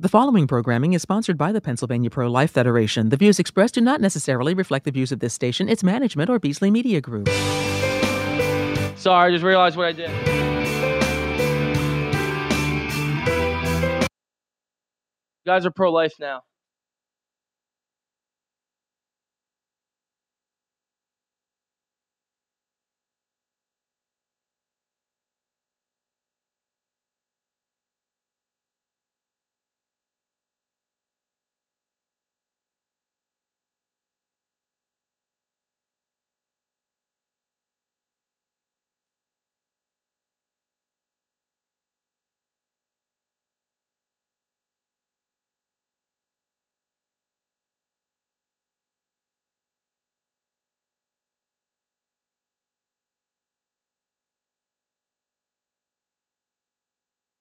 The following programming is sponsored by the Pennsylvania Pro Life Federation. The views expressed do not necessarily reflect the views of this station, its management, or Beasley Media Group. Sorry, I just realized what I did. You guys are pro life now.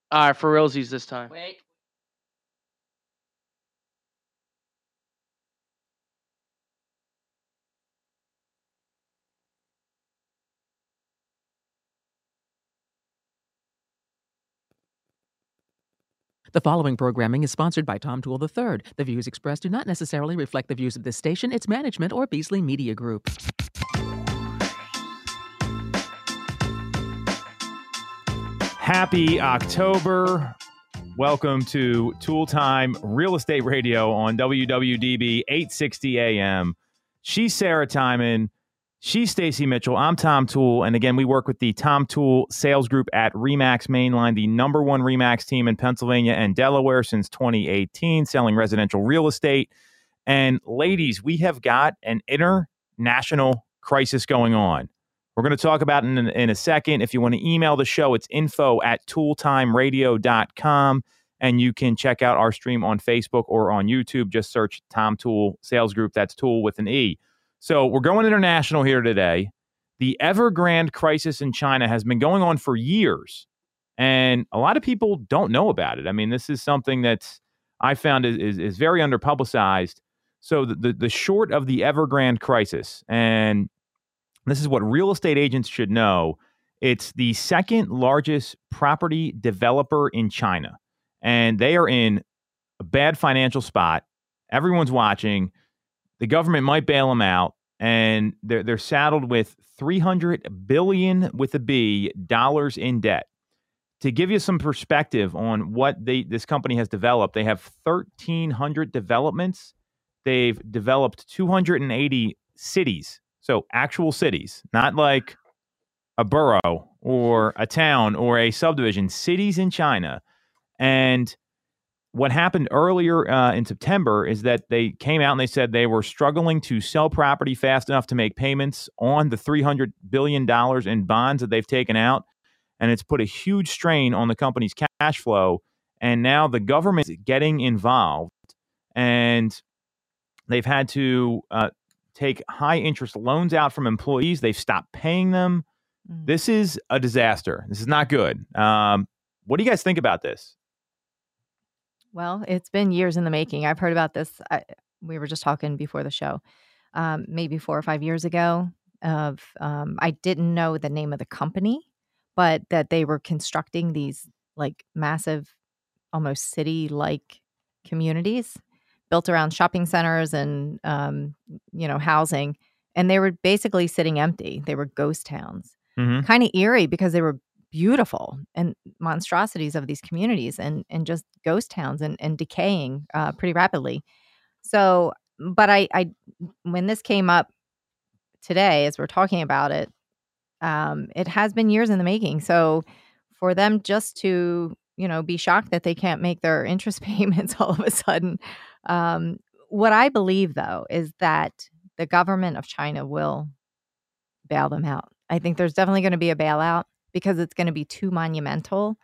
All right, for realsies this time. Wait. The following programming is sponsored by Tom Toole III. The views expressed do not necessarily reflect the views of this station, its management, or Beasley Media Group. Happy October. Welcome to Toole Time Real Estate Radio on WWDB 860 AM. She's Sarah Timon. She's Stacy Mitchell. I'm Tom Toole. And again, we work with the Tom Toole sales group at Remax Mainline, the number one Remax team in Pennsylvania and Delaware since 2018, selling residential real estate. And ladies, we have got an international crisis going on. We're going to talk about in, in a second. If you want to email the show, it's info at tooltimeradio.com. And you can check out our stream on Facebook or on YouTube. Just search Tom Toole Sales Group. That's Tool with an E. So we're going international here today. The Evergrande crisis in China has been going on for years. And a lot of people don't know about it. I mean, this is something that I found is, is, is very underpublicized. So the, the, the short of the Evergrande crisis, and this is what real estate agents should know. It's the second largest property developer in China, and they are in a bad financial spot. Everyone's watching. The government might bail them out, and they're they're saddled with 300 billion with a B dollars in debt. To give you some perspective on what they this company has developed, they have 1,300 developments. They've developed 280 cities so actual cities, not like a borough or a town or a subdivision, cities in China. And what happened earlier uh, in September is that they came out and they said they were struggling to sell property fast enough to make payments on the $300 billion in bonds that they've taken out. And it's put a huge strain on the company's cash flow. And now the government is getting involved and they've had to uh, take high interest loans out from employees. They've stopped paying them. Mm. This is a disaster. This is not good. Um, what do you guys think about this? Well, it's been years in the making. I've heard about this. I, we were just talking before the show, um, maybe four or five years ago. Of um, I didn't know the name of the company, but that they were constructing these like massive, almost city-like communities built around shopping centers and um, you know housing, and they were basically sitting empty. They were ghost towns, mm-hmm. kind of eerie because they were beautiful and monstrosities of these communities and and just ghost towns and and decaying uh, pretty rapidly. So, but I I when this came up today as we're talking about it, um, it has been years in the making. So for them just to you know be shocked that they can't make their interest payments all of a sudden um, what I believe, though, is that the government of China will bail them out. I think there's definitely going to be a bailout because it's going to be too monumental,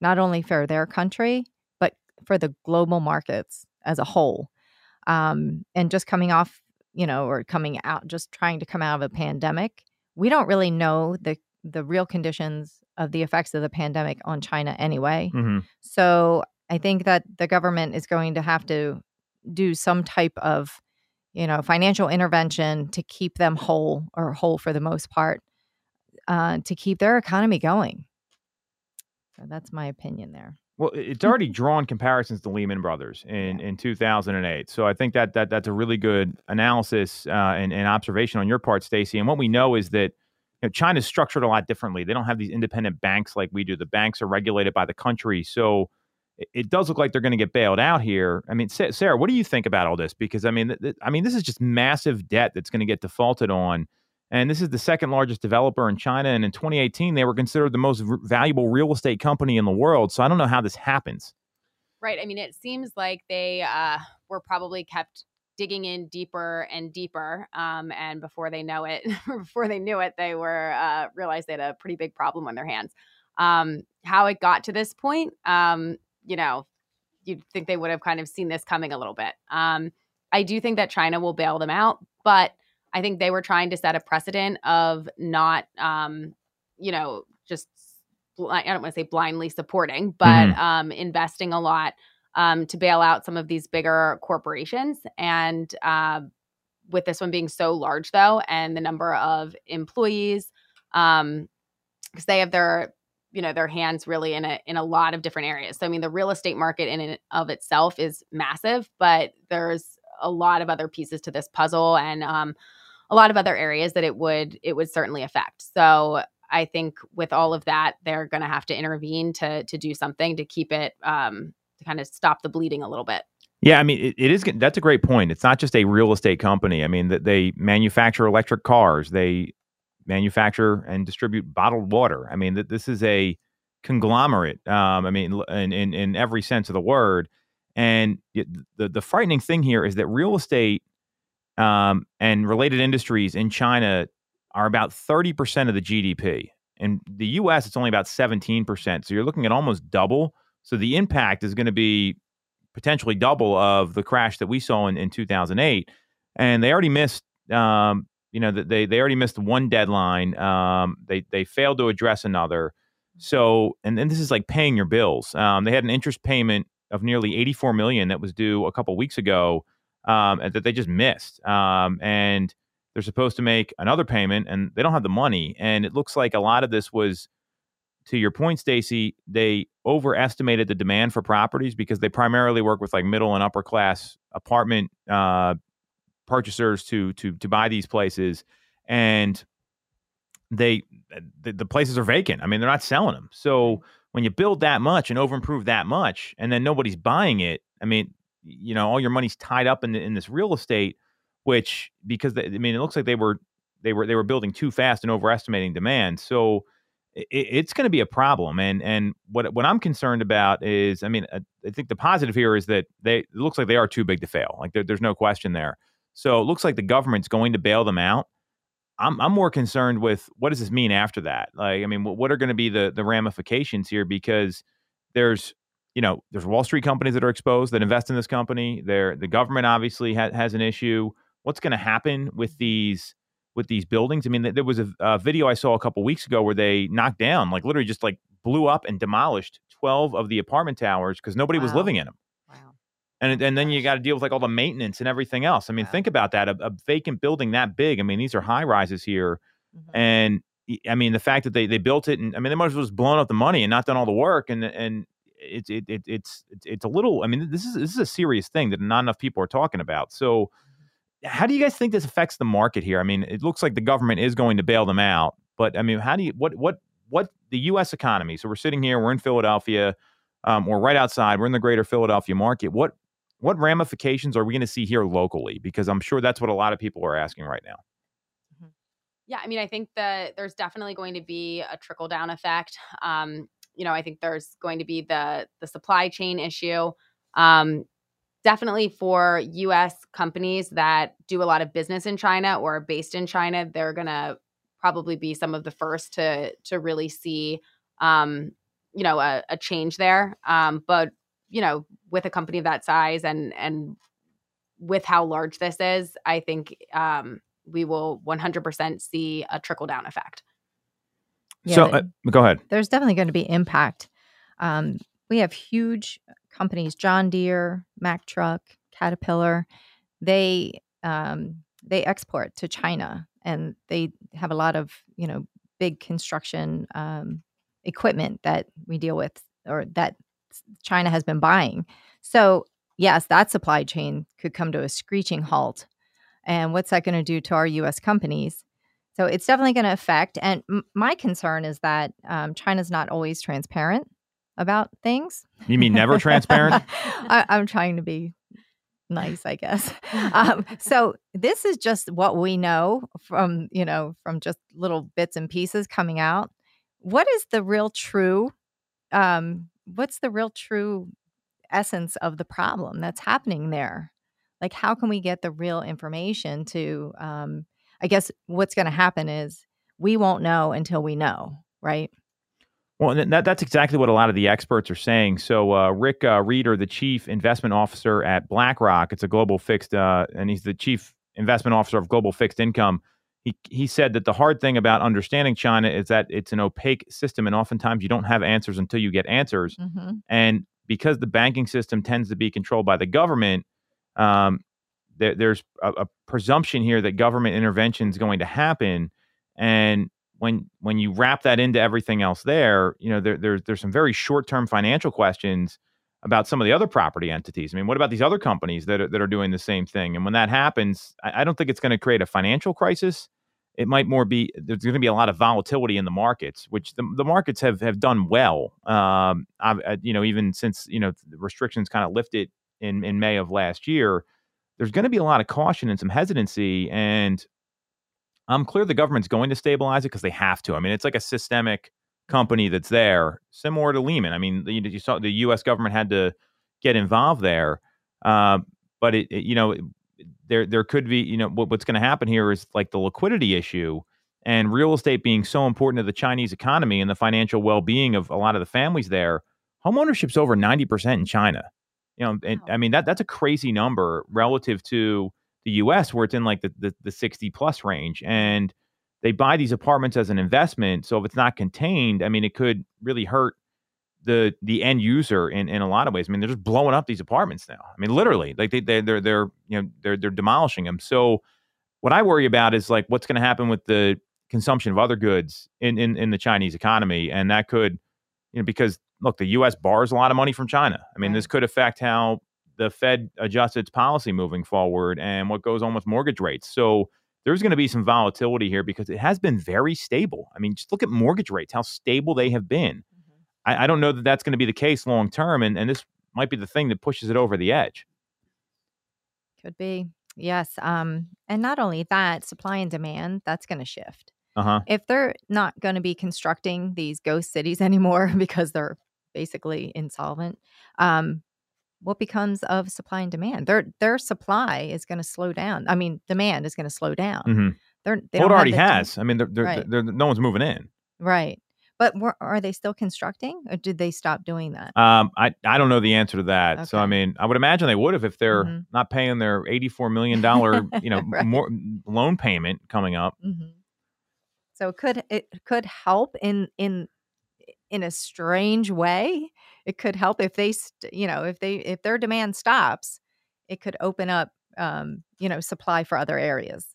not only for their country, but for the global markets as a whole. Um, and just coming off, you know, or coming out, just trying to come out of a pandemic, we don't really know the the real conditions of the effects of the pandemic on China anyway. Mm-hmm. So I think that the government is going to have to do some type of you know financial intervention to keep them whole or whole for the most part uh, to keep their economy going so that's my opinion there Well, it's already drawn comparisons to Lehman Brothers in, in 2008. So I think that that that's a really good analysis uh, and, and observation on your part, Stacy. And what we know is that you know, China's structured a lot differently. They don't have these independent banks like we do. The banks are regulated by the country. So it, does look like they're going to get bailed out here. I mean, Sarah, what do you think about all this? Because I mean, th- I mean, this is just massive debt that's going to get defaulted on. And this is the second largest developer in China. And in 2018, they were considered the most valuable real estate company in the world. So I don't know how this happens. Right. I mean, it seems like they uh, were probably kept digging in deeper and deeper. Um, and before they know it, before they knew it, they were uh, realized they had a pretty big problem on their hands. Um, how it got to this point, um, you know, you'd think they would have kind of seen this coming a little bit. Um, I do think that China will bail them out, but I think they were trying to set a precedent of not, um, you know, just I don't want to say blindly supporting, but mm-hmm. um, investing a lot um, to bail out some of these bigger corporations. And uh, with this one being so large, though, and the number of employees, because um, they have their you know their hands really in a in a lot of different areas. So I mean, the real estate market in and of itself is massive, but there's a lot of other pieces to this puzzle and um, a lot of other areas that it would it would certainly affect. So I think with all of that, they're going to have to intervene to to do something to keep it um, to kind of stop the bleeding a little bit. Yeah, I mean, it, it is. That's a great point. It's not just a real estate company. I mean, that they manufacture electric cars. They manufacture and distribute bottled water. I mean, that this is a conglomerate. Um, I mean, in, in in every sense of the word. And it, the the frightening thing here is that real estate um, and related industries in China are about thirty percent of the GDP. In the U.S., it's only about seventeen percent. So you're looking at almost double so the impact is going to be potentially double of the crash that we saw in, in 2008. And they already missed, um, you know, they they already missed one deadline. Um, they they failed to address another. So and then this is like paying your bills. Um, they had an interest payment of nearly 84 million that was due a couple weeks ago um, that they just missed. Um, and they're supposed to make another payment, and they don't have the money. And it looks like a lot of this was to your point, Stacy, they overestimated the demand for properties because they primarily work with like middle and upper class apartment uh, purchasers to to to buy these places, and they the, the places are vacant. I mean, they're not selling them. So mm-hmm. when you build that much and overimprove that much, and then nobody's buying it, I mean, you know, all your money's tied up in in this real estate, which because they, I mean, it looks like they were they were they were building too fast and overestimating demand. So it, it's going to be a problem. And and what what I'm concerned about is, I mean, I, I think the positive here is that they it looks like they are too big to fail. Like there, there's no question there. So it looks like the government's going to bail them out. I'm I'm more concerned with what does this mean after that? Like, I mean, what, are going to be the the ramifications here? Because there's you know there's Wall Street companies that are exposed that invest in this company. There, the government obviously ha- has an issue. What's going to happen with these with these buildings. I mean, there was a, a video I saw a couple weeks ago where they knocked down, like literally just like blew up and demolished 12 of the apartment towers because nobody wow. was living in them. And, and then you got to deal with like all the maintenance and everything else. I mean, wow. think about that a, a, vacant building that big. I mean, these are high rises here. Mm-hmm. And I mean, the fact that they, they built it and I mean, they might as well just blown up the money and not done all the work. And, and it's, it, it, it's, it's a little, I mean, this is, this is a serious thing that not enough people are talking about. So, how do you guys think this affects the market here? I mean, it looks like the government is going to bail them out, but I mean, how do you what what what the U.S. economy? So we're sitting here, we're in Philadelphia, um, we're right outside, we're in the greater Philadelphia market. What what ramifications are we going to see here locally? Because I'm sure that's what a lot of people are asking right now. Mm-hmm. Yeah, I mean, I think that there's definitely going to be a trickle down effect. Um, you know, I think there's going to be the the supply chain issue. Um, definitely for US companies that do a lot of business in China or are based in China, they're going to probably be some of the first to to really see um, you know a, a change there um, but you know with a company of that size and and with how large this is i think um, we will 100% see a trickle down effect. Yeah, so uh, go ahead. There's definitely going to be impact. Um, we have huge companies, John Deere, Mack Truck, Caterpillar, they um, they export to China, and they have a lot of you know big construction um, equipment that we deal with or that China has been buying. So, yes, that supply chain could come to a screeching halt. And what's that going to do to our US companies? So, it's definitely going to affect. And m- my concern is that um, China's not always transparent about things. You mean never transparent? I, I'm trying to be nice, I guess. Um, so this is just what we know from you know from just little bits and pieces coming out. What is the real true? Um, what's the real true essence of the problem that's happening there? Like, how can we get the real information to? Um, I guess what's going to happen is we won't know until we know, right? Well, that, that's exactly what a lot of the experts are saying. So, uh, Rick uh, Rieder, the chief investment officer at BlackRock, it's a global fixed, uh, and he's the chief investment officer of global fixed income. He, he said that the hard thing about understanding China is that it's an opaque system, and oftentimes you don't have answers until you get answers. Mm-hmm. And because the banking system tends to be controlled by the government, um, there, there's a, a presumption here that government intervention is going to happen. And when when you wrap that into everything else there, you know, there, there's there's some very short term financial questions about some of the other property entities. I mean, what about these other companies that are, that are doing the same thing? And when that happens, I, I don't think it's going to create a financial crisis. It might more be there's going to be a lot of volatility in the markets, which the, the markets have have done well. Um, I've, uh, you know, even since you know the restrictions kind of lifted in in May of last year, there's going to be a lot of caution and some hesitancy. And I'm clear the government's going to stabilize it because they have to. I mean, it's like a systemic company that's there, similar to Lehman. I mean, you, you saw the U.S. government had to get involved there, uh, but it, it, you know, there there could be, you know, what, what's going to happen here is like the liquidity issue and real estate being so important to the Chinese economy and the financial well-being of a lot of the families there. Homeownership's over ninety percent in China. You know, and I mean that that's a crazy number relative to the US where it's in like the, the, the 60 plus range. And they buy these apartments as an investment. So if it's not contained, I mean, it could really hurt the the end user in, in a lot of ways. I mean, they're just blowing up these apartments now. I mean, literally, like they, they they're they're you know they're they're demolishing them. So what I worry about is like what's going to happen with the consumption of other goods in, in in the Chinese economy, and that could you know because look, the U.S. borrows a lot of money from China. I mean, right. this could affect how the Fed adjusts its policy moving forward and what goes on with mortgage rates. So there's going to be some volatility here because it has been very stable. I mean, just look at mortgage rates, how stable they have been. Mm-hmm. I, I, don't know that that's going to be the case long term, and, and this might be the thing that pushes it over the edge. Could be, yes. Um, and not only that, supply and demand that's going to shift. Uh-huh. If they're not going to be constructing these ghost cities anymore because they're basically insolvent, um, what becomes of supply and demand? Their their supply is going to slow down. I mean, demand is going to slow down. Mm-hmm. They're, they well, it already has. I mean, they're, they're, right. they're, no one's moving in. Right. But were, are they still constructing, or did they stop doing that? Um, I I don't know the answer to that. Okay. So I mean, I would imagine they would have if they're mm-hmm. not paying their eighty four million dollar you know right. more loan payment coming up. Mm-hmm. So it could it could help in in in a strange way it could help if they st- you know if they if their demand stops it could open up um, you know supply for other areas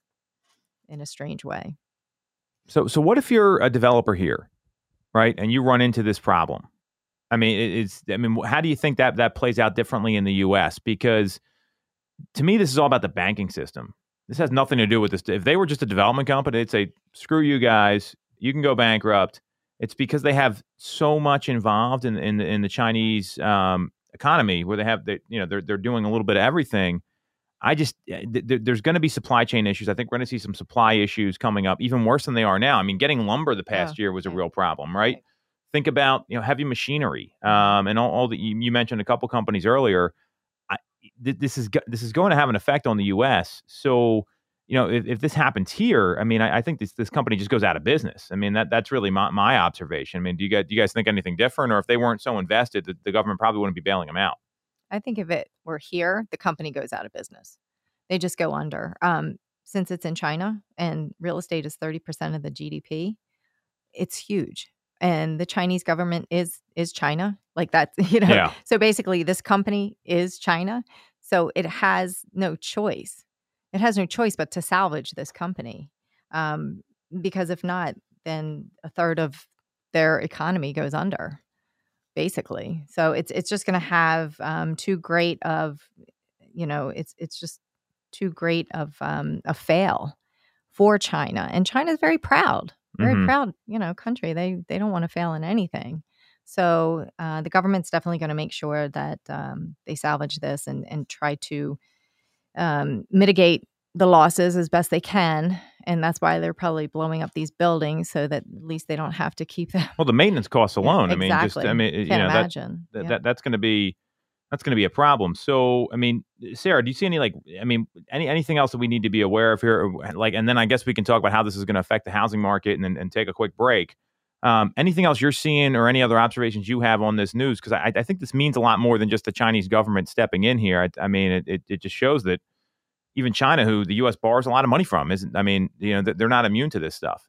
in a strange way. So so what if you're a developer here right and you run into this problem? I mean it's i mean how do you think that that plays out differently in the us because to me this is all about the banking system. This has nothing to do with this if they were just a development company they'd say screw you guys you can go bankrupt it's because they have so much involved in in, in the Chinese um, economy, where they have the, you know they're they're doing a little bit of everything. I just eh, th- there's going to be supply chain issues. I think we're going to see some supply issues coming up, even worse than they are now. I mean, getting lumber the past year was a real problem, right? right? Think about you know heavy machinery mm-hmm. um, and all, all that you, you, mentioned a couple companies earlier. I, th- this is this is going to have an effect on the U.S. So you know, if, if this happens here, I mean, I, I, think this this company just goes out of business. I mean, that that's really my, my observation. I mean, do you guys do you guys think anything different, or if they weren't so invested, the, the government probably wouldn't be bailing them out? I think if it were here, the company goes out of business. They just go under. Um, since it's in China and real estate is thirty percent of the GDP, it's huge. And the Chinese government is is China, like that. You know, yeah. so basically, this company is China, so it has no choice it has no choice but to salvage this company um, because if not then a third of their economy goes under basically. So it's it's just going to have um, too great of, you know, it's it's just too great of um, a fail for China, and China is very proud, very Mhm. proud, you know, country. They they don't want to fail in anything. So uh, the government's definitely going to make sure that um, they salvage this and and try to um, mitigate the losses as best they can. And that's why they're probably blowing up these buildings so that at least they don't have to keep them. Well, the maintenance costs Yeah, alone. I mean, just. I mean, you Can't know, that, imagine. that, Yeah. that that's going to be that's going to be a problem. So, I mean, Sarah, do you see any like, I mean, any anything else that we need to be aware of here? Like, and then I guess we can talk about how this is going to affect the housing market, and then and take a quick break. Um, anything else you're seeing, or any other observations you have on this news? Because I, I think this means a lot more than just the Chinese government stepping in here. I, I mean, it, it it just shows that even China, who the U.S. borrows a lot of money from, isn't. I mean, you know, they're not immune to this stuff.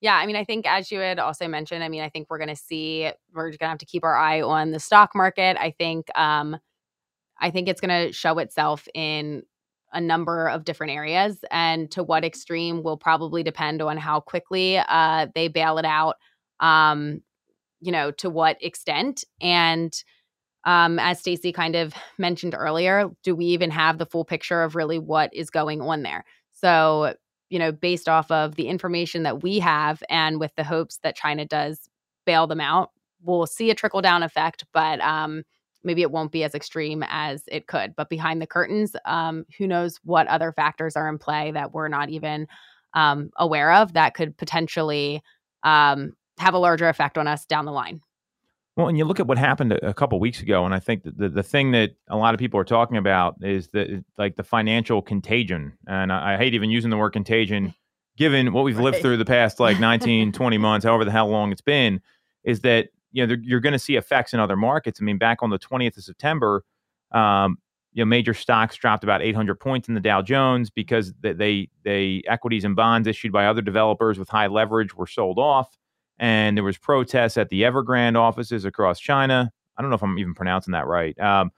Yeah, I mean, I think as you had also mentioned, I mean, I think we're going to see we're going to have to keep our eye on the stock market. I think um I think it's going to show itself in a number of different areas and to what extreme will probably depend on how quickly uh they bail it out um you know, to what extent and um as Stacy kind of mentioned earlier, do we even have the full picture of really what is going on there? So, you know, based off of the information that we have and with the hopes that China does bail them out, we'll see a trickle down effect, but um, maybe it won't be as extreme as it could. But behind the curtains, um, who knows what other factors are in play that we're not even um, aware of that could potentially um, have a larger effect on us down the line. Well, and you look at what happened a, couple weeks ago, and I think that the, the thing that a lot of people are talking about is that like the financial contagion. And I, I hate even using the word contagion, given what we've lived through the past like 19, 20 months, however the hell long it's been, is that you know you're going to see effects in other markets. I mean, back on the 20th of September, um, you know, major stocks dropped about 800 points in the Dow Jones because th- they they equities and bonds issued by other developers with high leverage were sold off and there was protests at the Evergrande offices across China. I don't know if I'm even pronouncing that right. Um,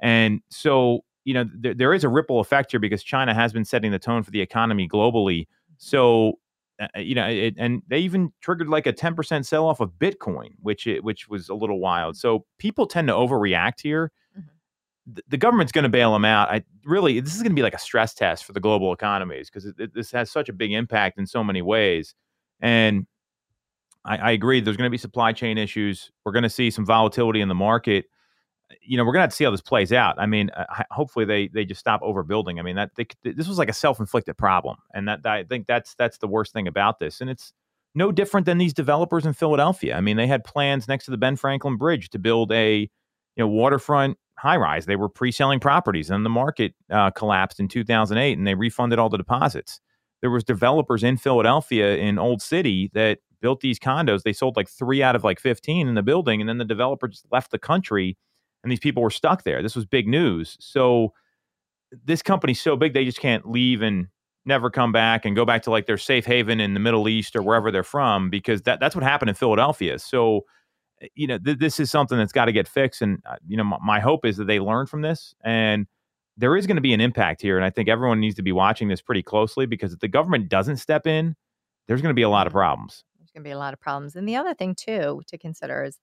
and so, you know, there there is a ripple effect here because China has been setting the tone for the economy globally. So, uh, you know, it, and they even triggered like a 10% sell off of Bitcoin, which it, which was a little wild. So people tend to overreact here. Mhm. The, the government's going to bail them out. I really, this is going to be like a stress test for the global economies because this has such a big impact in so many ways. And I, I agree. There's going to be supply chain issues. We're going to see some volatility in the market. You know, we're going to have to see how this plays out. I mean, uh, hopefully they they just stop overbuilding. I mean, that they, this was like a self inflicted problem, and that I think that's that's the worst thing about this. And it's no different than these developers in Philadelphia. I mean, they had plans next to the Ben Franklin Bridge to build a you know waterfront high rise. They were pre selling properties, and the market uh, collapsed in 2008, and they refunded all the deposits there was developers in Philadelphia in Old City that built these condos. They sold like three out of like 15 in the building, and then the developer just left the country, and these people were stuck there. This was big news. So this company's so big they just can't leave and never come back and go back to like their safe haven in the Middle East or wherever they're from because that that's what happened in Philadelphia. So you know th- this is something that's got to get fixed, and uh, you know my, my hope is that they learn from this and there is going to be an impact here. And I think everyone needs to be watching this pretty closely because if the government doesn't step in, there's going to be a lot of problems. Going to be a lot of problems. And the other thing, too, to consider is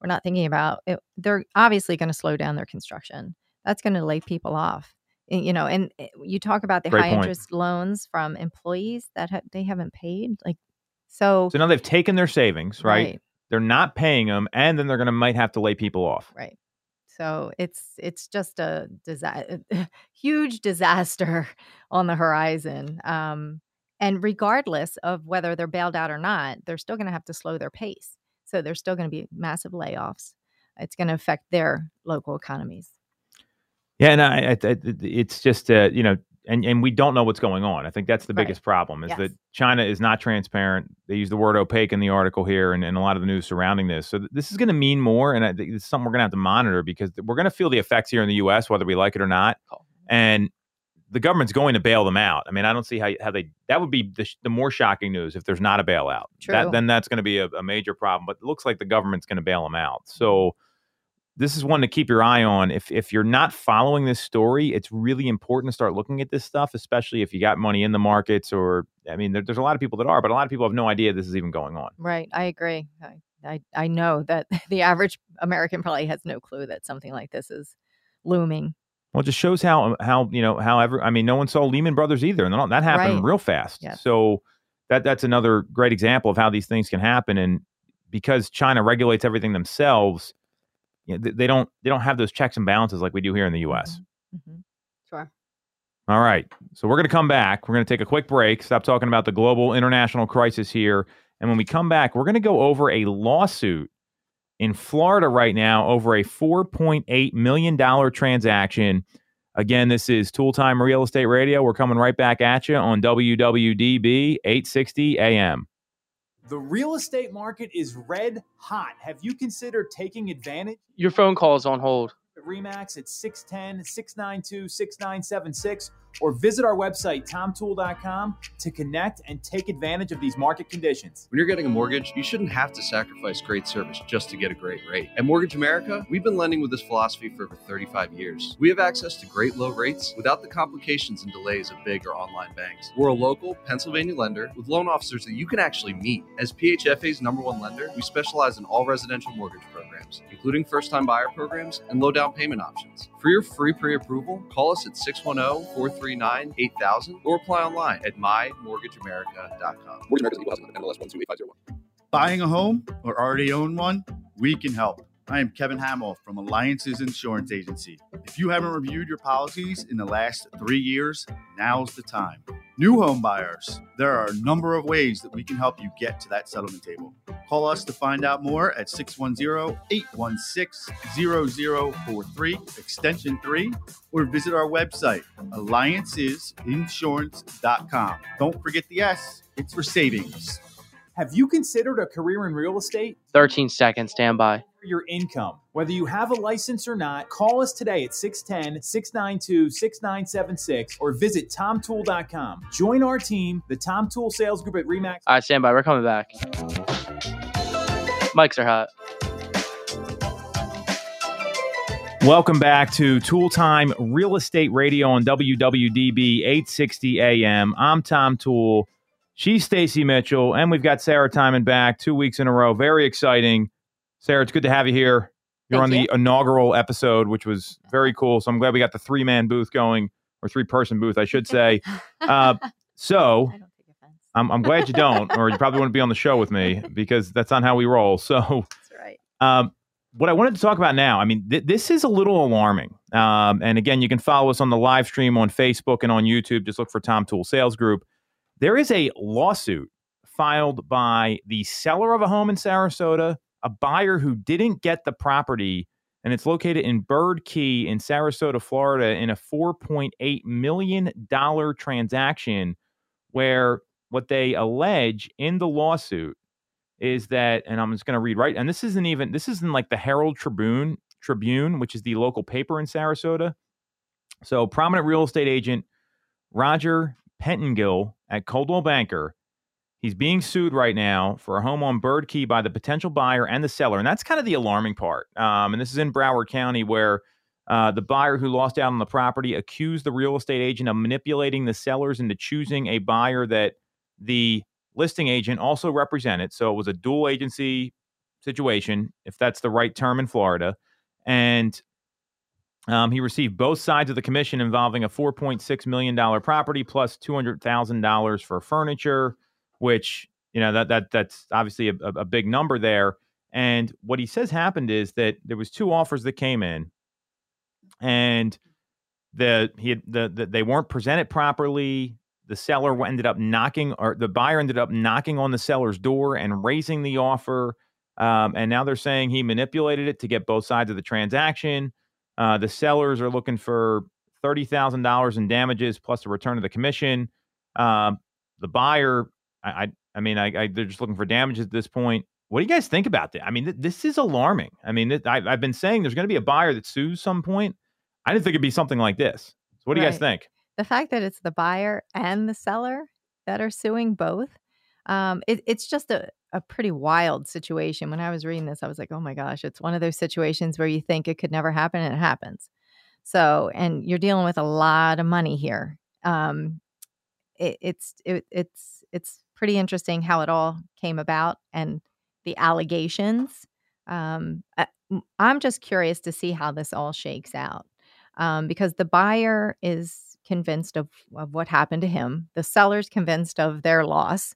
we're not thinking about it. They're obviously going to slow down their construction. That's going to lay people off. You know, and eh, you talk about the Great high point. interest loans from employees that ha- they haven't paid. Like, so, So now they've taken their savings, right? They're not paying them, and then they're going to might have to lay people off. Right. So it's it's just a disa- huge disaster on the horizon. Um, and regardless of whether they're bailed out or not, they're still going to have to slow their pace. So there's still going to be massive layoffs. It's going to affect their local economies. Yeah, and I, I, I it's just uh, you know, and and we don't know what's going on. I think that's the Right. biggest problem is Yes. that China is not transparent. They use the word opaque in the article here, and, and a lot of the news surrounding this. So th- this is going to mean more, and I think it's something we're going to have to monitor because we're going to feel the effects here in the U.S. whether we like it or not, and the government's going to bail them out. I mean, I don't see how how they that would be the, the more shocking news if there's not a bailout. That, True. then that's going to be a, a major problem. But it looks like the government's going to bail them out. So this is one to keep your eye on. If if you're not following this story, it's really important to start looking at this stuff, especially if you got money in the markets. Or I mean, there, there's a lot of people that are, but a lot of people have no idea this is even going on. Right. I agree. I, I, I know that the average American probably has no clue that something like this is looming. Well, it just shows how how you know however I mean no one saw Lehman Brothers either, and that happened Right. real fast. Yes. So that that's another great example of how these things can happen, and because China regulates everything themselves, you know, they, they don't they don't have those checks and balances like we do here in the U.S. Mhm. Sure. All right, so we're going to come back. We're going to take a quick break. Stop talking about the global international crisis here, and when we come back, we're going to go over a lawsuit in Florida right now over a $4.8 million transaction. Again, this is Toole Time Real Estate Radio. We're coming right back at you on WWDB 860 AM. The real estate market is red hot. Have you considered taking advantage? Your phone call is on hold. Remax at 610 692 6976 or visit our website, tomtoole.com, to connect and take advantage of these market conditions. When you're getting a mortgage, you shouldn't have to sacrifice great service just to get a great rate. At Mortgage America, we've been lending with this philosophy for over 35 years. We have access to great low rates without the complications and delays of big or online banks. We're a local Pennsylvania lender with loan officers that you can actually meet. As PHFA's number one lender, we specialize in all residential mortgage programs, including first time buyer programs and low down payment options. For your free pre approval, call us at 610 439 8000 or apply online at mymortgageamerica.com. Mortgage America's equal housing number, MLS 128501. Buying a home or already own one? We can help. I am Kevin Hamill from Alliances Insurance Agency. If you haven't reviewed your policies in the last three years, now's the time. New home buyers, there are a number of ways that we can help you get to that settlement table. Call us to find out more at 610 816 0043, extension 3, or visit our website, alliancesinsurance.com. Don't forget the S, it's for savings. Have you considered a career in real estate? 13 seconds. Stand by. For your income. Whether you have a license or not, call us today at 610 692 6976 or visit tomtoole.com. Join our team, the Tom Toole Sales Group at Remax. All right, stand by. We're coming back. Mics are hot. Welcome back to Toole Time Real Estate Radio on WWDB 860 AM. I'm Tom Toole. She's Stacy Mitchell, and we've got Sarah Timon back two weeks in a row. Very exciting. Sarah, it's good to have you here. You're Thank on you. the inaugural episode, which was very cool. So I'm glad we got the three man booth going, or three person booth, I should say. Uh, so I don't take offense. I'm, I'm glad you don't, or you probably wouldn't be on the show with me because that's not how we roll. So That's right. um, what I wanted to talk about now, I mean, th- this is a little alarming. Um, and again, you can follow us on the live stream on Facebook and on YouTube. Just look for Tom Toole Sales Group. There is a lawsuit filed by the seller of a home in Sarasota, a buyer who didn't get the property, and it's located in Bird Key in Sarasota, Florida, in a $4.8 million transaction where what they allege in the lawsuit is that, and I'm just going to read right, and this isn't even this isn't like the Herald Tribune Tribune, which is the local paper in Sarasota. So, prominent real estate agent Roger Pettingell at Coldwell Banker, he's being sued right now for a home on Bird Key by the potential buyer and the seller, and that's kind of the alarming part. Um, and this is in Broward County, where uh, the buyer who lost out on the property accused the real estate agent of manipulating the sellers into choosing a buyer that the listing agent also represented. So it was a dual agency situation, if that's the right term in Florida. And um, he received both sides of the commission involving a $4.6 million property plus $200,000 for furniture, which, you know, that, that that's obviously a, a big number there. And what he says happened is that there was two offers that came in and the he had, the, the they weren't presented properly. The seller ended up knocking or the buyer ended up knocking on the seller's door and raising the offer um, and now they're saying he manipulated it to get both sides of the transaction. Uh, the sellers are looking for $30000 in damages plus a return of the commission. Um, the buyer i i, I mean I, I they're just looking for damages at this point. What do you guys think about that i mean th- this is alarming. I mean I, i've been saying there's going to be a buyer that sues some point. I didn't think it'd be something like this. So what do you guys think? The fact that it's the buyer and the seller that are suing both um, it, it's just a, a pretty wild situation. When i was reading this i was like oh my gosh it's one of those situations where you think it could never happen and it happens. So and you're dealing with a lot of money here. Um, it, it's it, it's it's pretty interesting how it all came about and the allegations. Um, I, am just curious to see how this all shakes out um, because the buyer is convinced of, of what happened to him, the seller's convinced of their loss.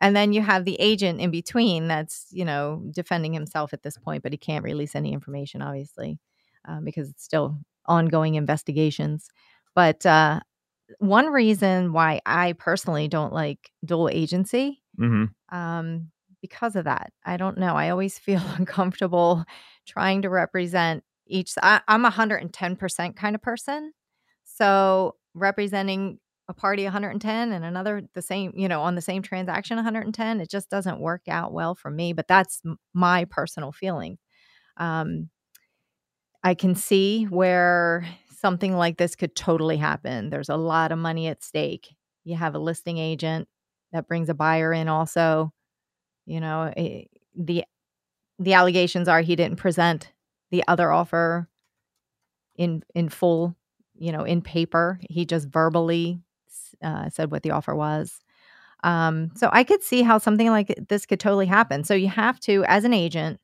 And then you have the agent in between that's, you know, defending himself at this point, but he can't release any information, obviously, um, because it's still ongoing investigations. But uh, one reason why I personally don't like dual agency, Mm-hmm. um, because of that. I don't know. I always feel uncomfortable trying to represent each. I, I'm a 110% kind of person. So representing a party 110 and another the same, you know, on the same transaction 110, it just doesn't work out well for me. But that's m- my personal feeling. Um, I can see where something like this could totally happen. There's a lot of money at stake. You have a listing agent that brings a buyer in also. You know, eh, the the allegations are he didn't present the other offer in in full, you know, in paper. He just verbally uh, said what the offer was. Um, so I could see how something like this could totally happen. So you have to, as an agent,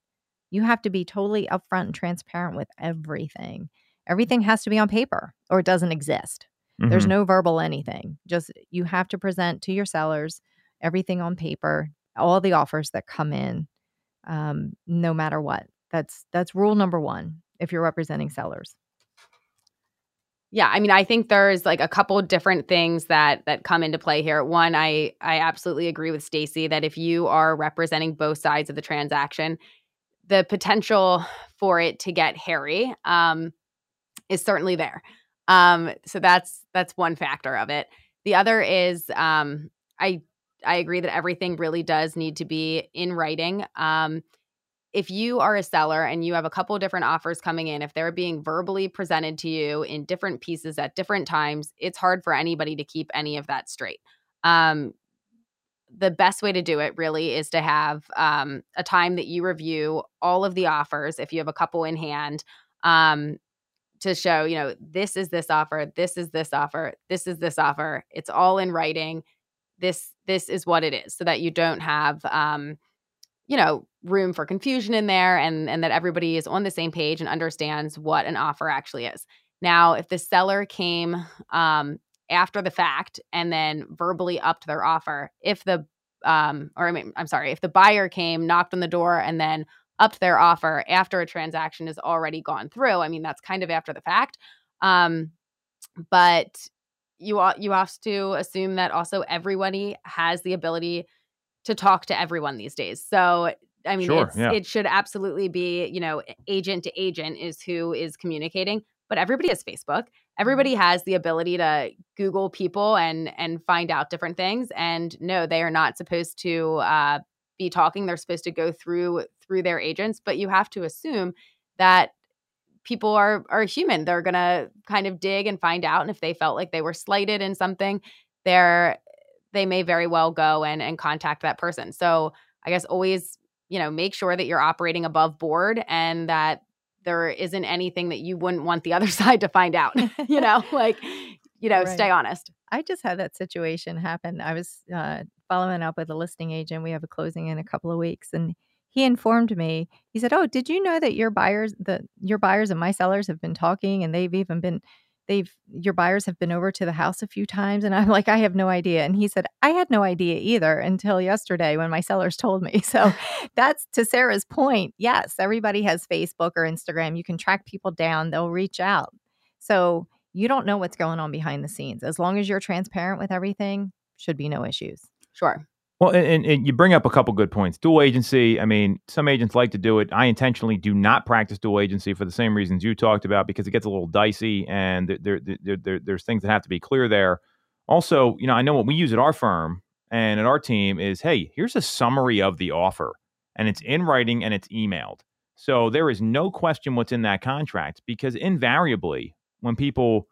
you have to be totally upfront and transparent with everything. Everything has to be on paper or it doesn't exist. There's Mhm. no verbal anything. Just you have to present to your sellers everything on paper, all the offers that come in, um, no matter what. That's that's rule number one if you're representing sellers. Yeah, I mean, I think there's like a couple different things that that come into play here. One, I I absolutely agree with Stacy that if you are representing both sides of the transaction, the potential for it to get hairy um, is certainly there. Um, so that's that's one factor of it. The other is um, I I agree that everything really does need to be in writing. Um, if you are a seller and you have a couple different offers coming in, if they're being verbally presented to you in different pieces at different times, it's hard for anybody to keep any of that straight. Um, the best way to do it really is to have um, a time that you review all of the offers if you have a couple in hand um, to show, you know, this is this offer, this is this offer, this is this offer. It's all in writing. This this is what it is, so that you don't have um, you know room for confusion in there and and that everybody is on the same page and understands what an offer actually is now if the seller came um after the fact and then verbally upped their offer if the um or i mean i'm sorry if the buyer came knocked on the door and then upped their offer after a transaction has already gone through i mean that's kind of after the fact um but you you have to assume that also everybody has the ability to talk to everyone these days. So I mean, Sure, it's, yeah. it should absolutely be you know agent to agent is who is communicating, but everybody has Facebook. Everybody has the ability to Google people and and find out different things. And no, they are not supposed to uh, be talking. They're supposed to go through through their agents. But you have to assume that people are are human. They're gonna kind of dig and find out. And if they felt like they were slighted in something, they're they may very well go and and contact that person. So I guess always, you know, make sure that you're operating above board and that there isn't anything that you wouldn't want the other side to find out. you know, like, you know, Right. stay honest. I just had that situation happen. I was uh, following up with a listing agent. We have a closing in a couple of weeks, and he informed me. He said, "Oh, did you know that your buyers, the your buyers and my sellers have been talking, and they've even been, they've your buyers have been over to the house a few times." And I'm like, "I have no idea." And he said, "I had no idea either until yesterday when my sellers told me." So that's to Sarah's point. Yes, everybody has Facebook or Instagram. You can track people down; they'll reach out. So you don't know what's going on behind the scenes. As long as you're transparent with everything, should be no issues. Sure. Well, and, and, you bring up a couple good points. Dual agency. I mean, some agents like to do it. I intentionally do not practice dual agency for the same reasons you talked about because it gets a little dicey and there, there, there, there's things that have to be clear there. Also, you know, I know what we use at our firm and at our team is, hey, here's a summary of the offer, and it's in writing and it's emailed. So there is no question what's in that contract because invariably, when people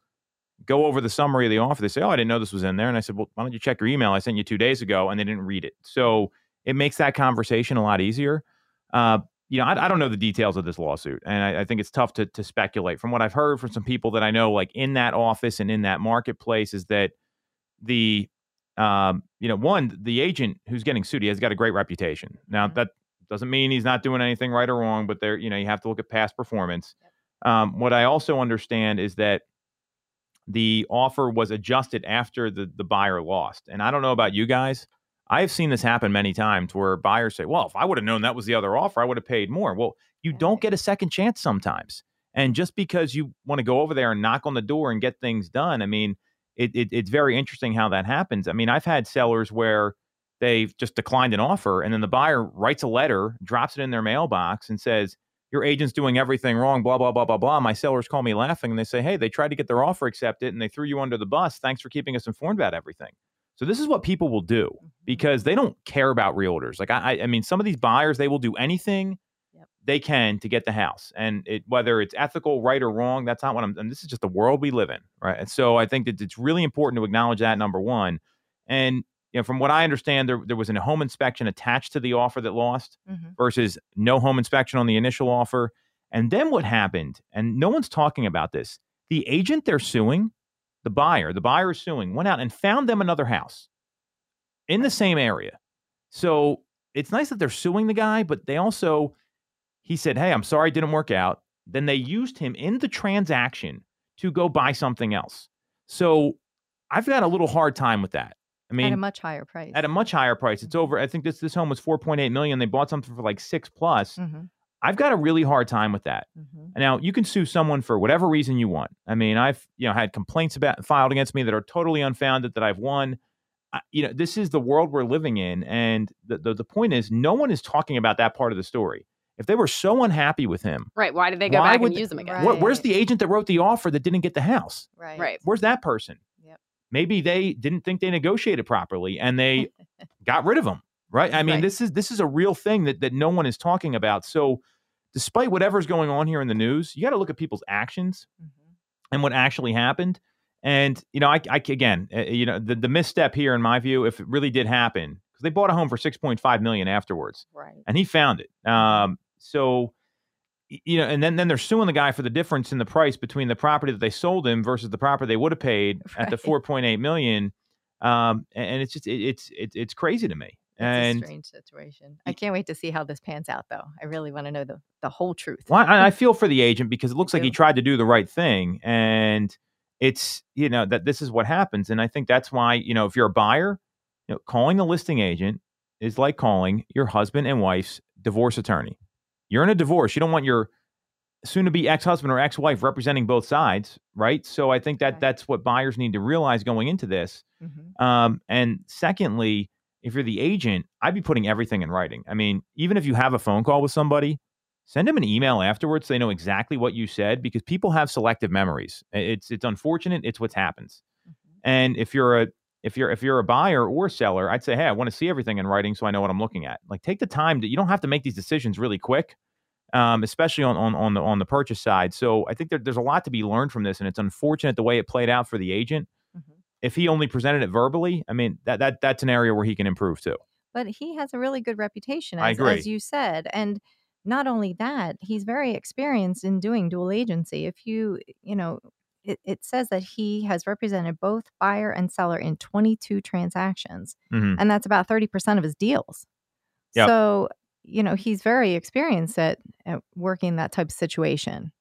go over the summary of the offer. They say, "Oh, I didn't know this was in there." And I said, "Well, why don't you check your email? I sent you two days ago, and they didn't read it." So it makes that conversation a lot easier. Uh, you know, I, I don't know the details of this lawsuit, and I, I think it's tough to to speculate. From what I've heard from some people that I know, like in that office and in that marketplace, is that the um, you know, one, the agent who's getting sued, he has got a great reputation. Now that Doesn't mean he's not doing anything right or wrong, but there, you know, you have to look at past performance. Um, what I also understand is that the offer was adjusted after the the buyer lost. And I don't know about you guys. I've seen this happen many times where buyers say, "Well, if I would have known that was the other offer, I would have paid more." Well, you don't get a second chance sometimes. And just because you want to go over there and knock on the door and get things done, I mean, it, it, it's very interesting how that happens. I mean, I've had sellers where they've just declined an offer, and then the buyer writes a letter, drops it in their mailbox, and says, "Your agent's doing everything wrong." Blah blah blah blah blah. My sellers call me laughing, and they say, "Hey, they tried to get their offer accepted, and they threw you under the bus. Thanks for keeping us informed about everything." So this is what people will do mm-hmm. because they don't care about realtors. Like I, I mean, some of these buyers, they will do anything they can to get the house, and it, whether it's ethical, right or wrong, that's not what I'm. And this is just the world we live in, right? And so I think that it's really important to acknowledge that number one. And you know, from what I understand, there there was a home inspection attached to the offer that lost Mhm. versus no home inspection on the initial offer. And then what happened? And no one's talking about this. The agent they're suing, the buyer, the buyer is suing, went out and found them another house in the same area. So it's nice that they're suing the guy, but they also, he said, Hey, I'm sorry it didn't work out. Then they used him in the transaction to go buy something else. So I've got a little hard time with that. I mean, at a much higher price. at a much higher price. It's over. I think this this home was 4.8 million. They bought something for like six plus. Mhm. I've got a really hard time with that. Mhm. Now you can sue someone for whatever reason you want. I mean, I've you know had complaints about filed against me that are totally unfounded that I've won. I, you know, this is the world we're living in, and the, the the point is, no one is talking about that part of the story. If they were so unhappy with him, Right. Why did they go Why back would and they- use them again? where- where's the agent that wrote the offer that didn't get the house? Right. Right. Where's that person? Maybe they didn't think they negotiated properly and they got rid of them. Right. I mean, Right. this is this is a real thing that that no one is talking about. So despite whatever's going on here in the news, you got to look at people's actions Mhm. and what actually happened. And you know, I, I again, uh, you know, the the misstep here, in my view, if it really did happen, because they bought a home for six point five million afterwards, Right. and he found it. Um, so you know, and then then they're suing the guy for the difference in the price between the property that they sold him versus the property they would have paid at the four point eight million. Um, and, and it's just it, it's it, it's crazy to me. It's and a strange situation. I can't wait to see how this pans out, though. I really want to know the, the whole truth. Well, I, I feel for the agent because it looks like he tried to do the right thing, and it's you know that this is what happens, and I think that's why you know if you're a buyer, you know, calling the listing agent is like calling your husband and wife's divorce attorney. You're in a divorce. You don't want your soon-to-be ex-husband or ex-wife representing both sides, right? So I think that Right. that's what buyers need to realize going into this. Mhm. Um, and secondly, if you're the agent, I'd be putting everything in writing. I mean, even if you have a phone call with somebody, send them an email afterwards so they know exactly what you said because people have selective memories. It's it's unfortunate. It's what happens. Mhm. And if you're a if you're if you're a buyer or seller, I'd say, hey, I want to see everything in writing so I know what I'm looking at. Like take the time to you don't have to make these decisions really quick. Um, especially on, on on the on the purchase side. So I think there, there's a lot to be learned from this, and it's unfortunate the way it played out for the agent Mhm. if he only presented it verbally, I mean that that that's an area where he can improve too. But he has a really good reputation, I as, agree. as you said. And not only that, he's very experienced in doing dual agency. If you, you know, it, it says that he has represented both buyer and seller in 22 transactions, Mhm. and that's about 30% of his deals. Yep. So, you know, he's very experienced at, at working that type of situation.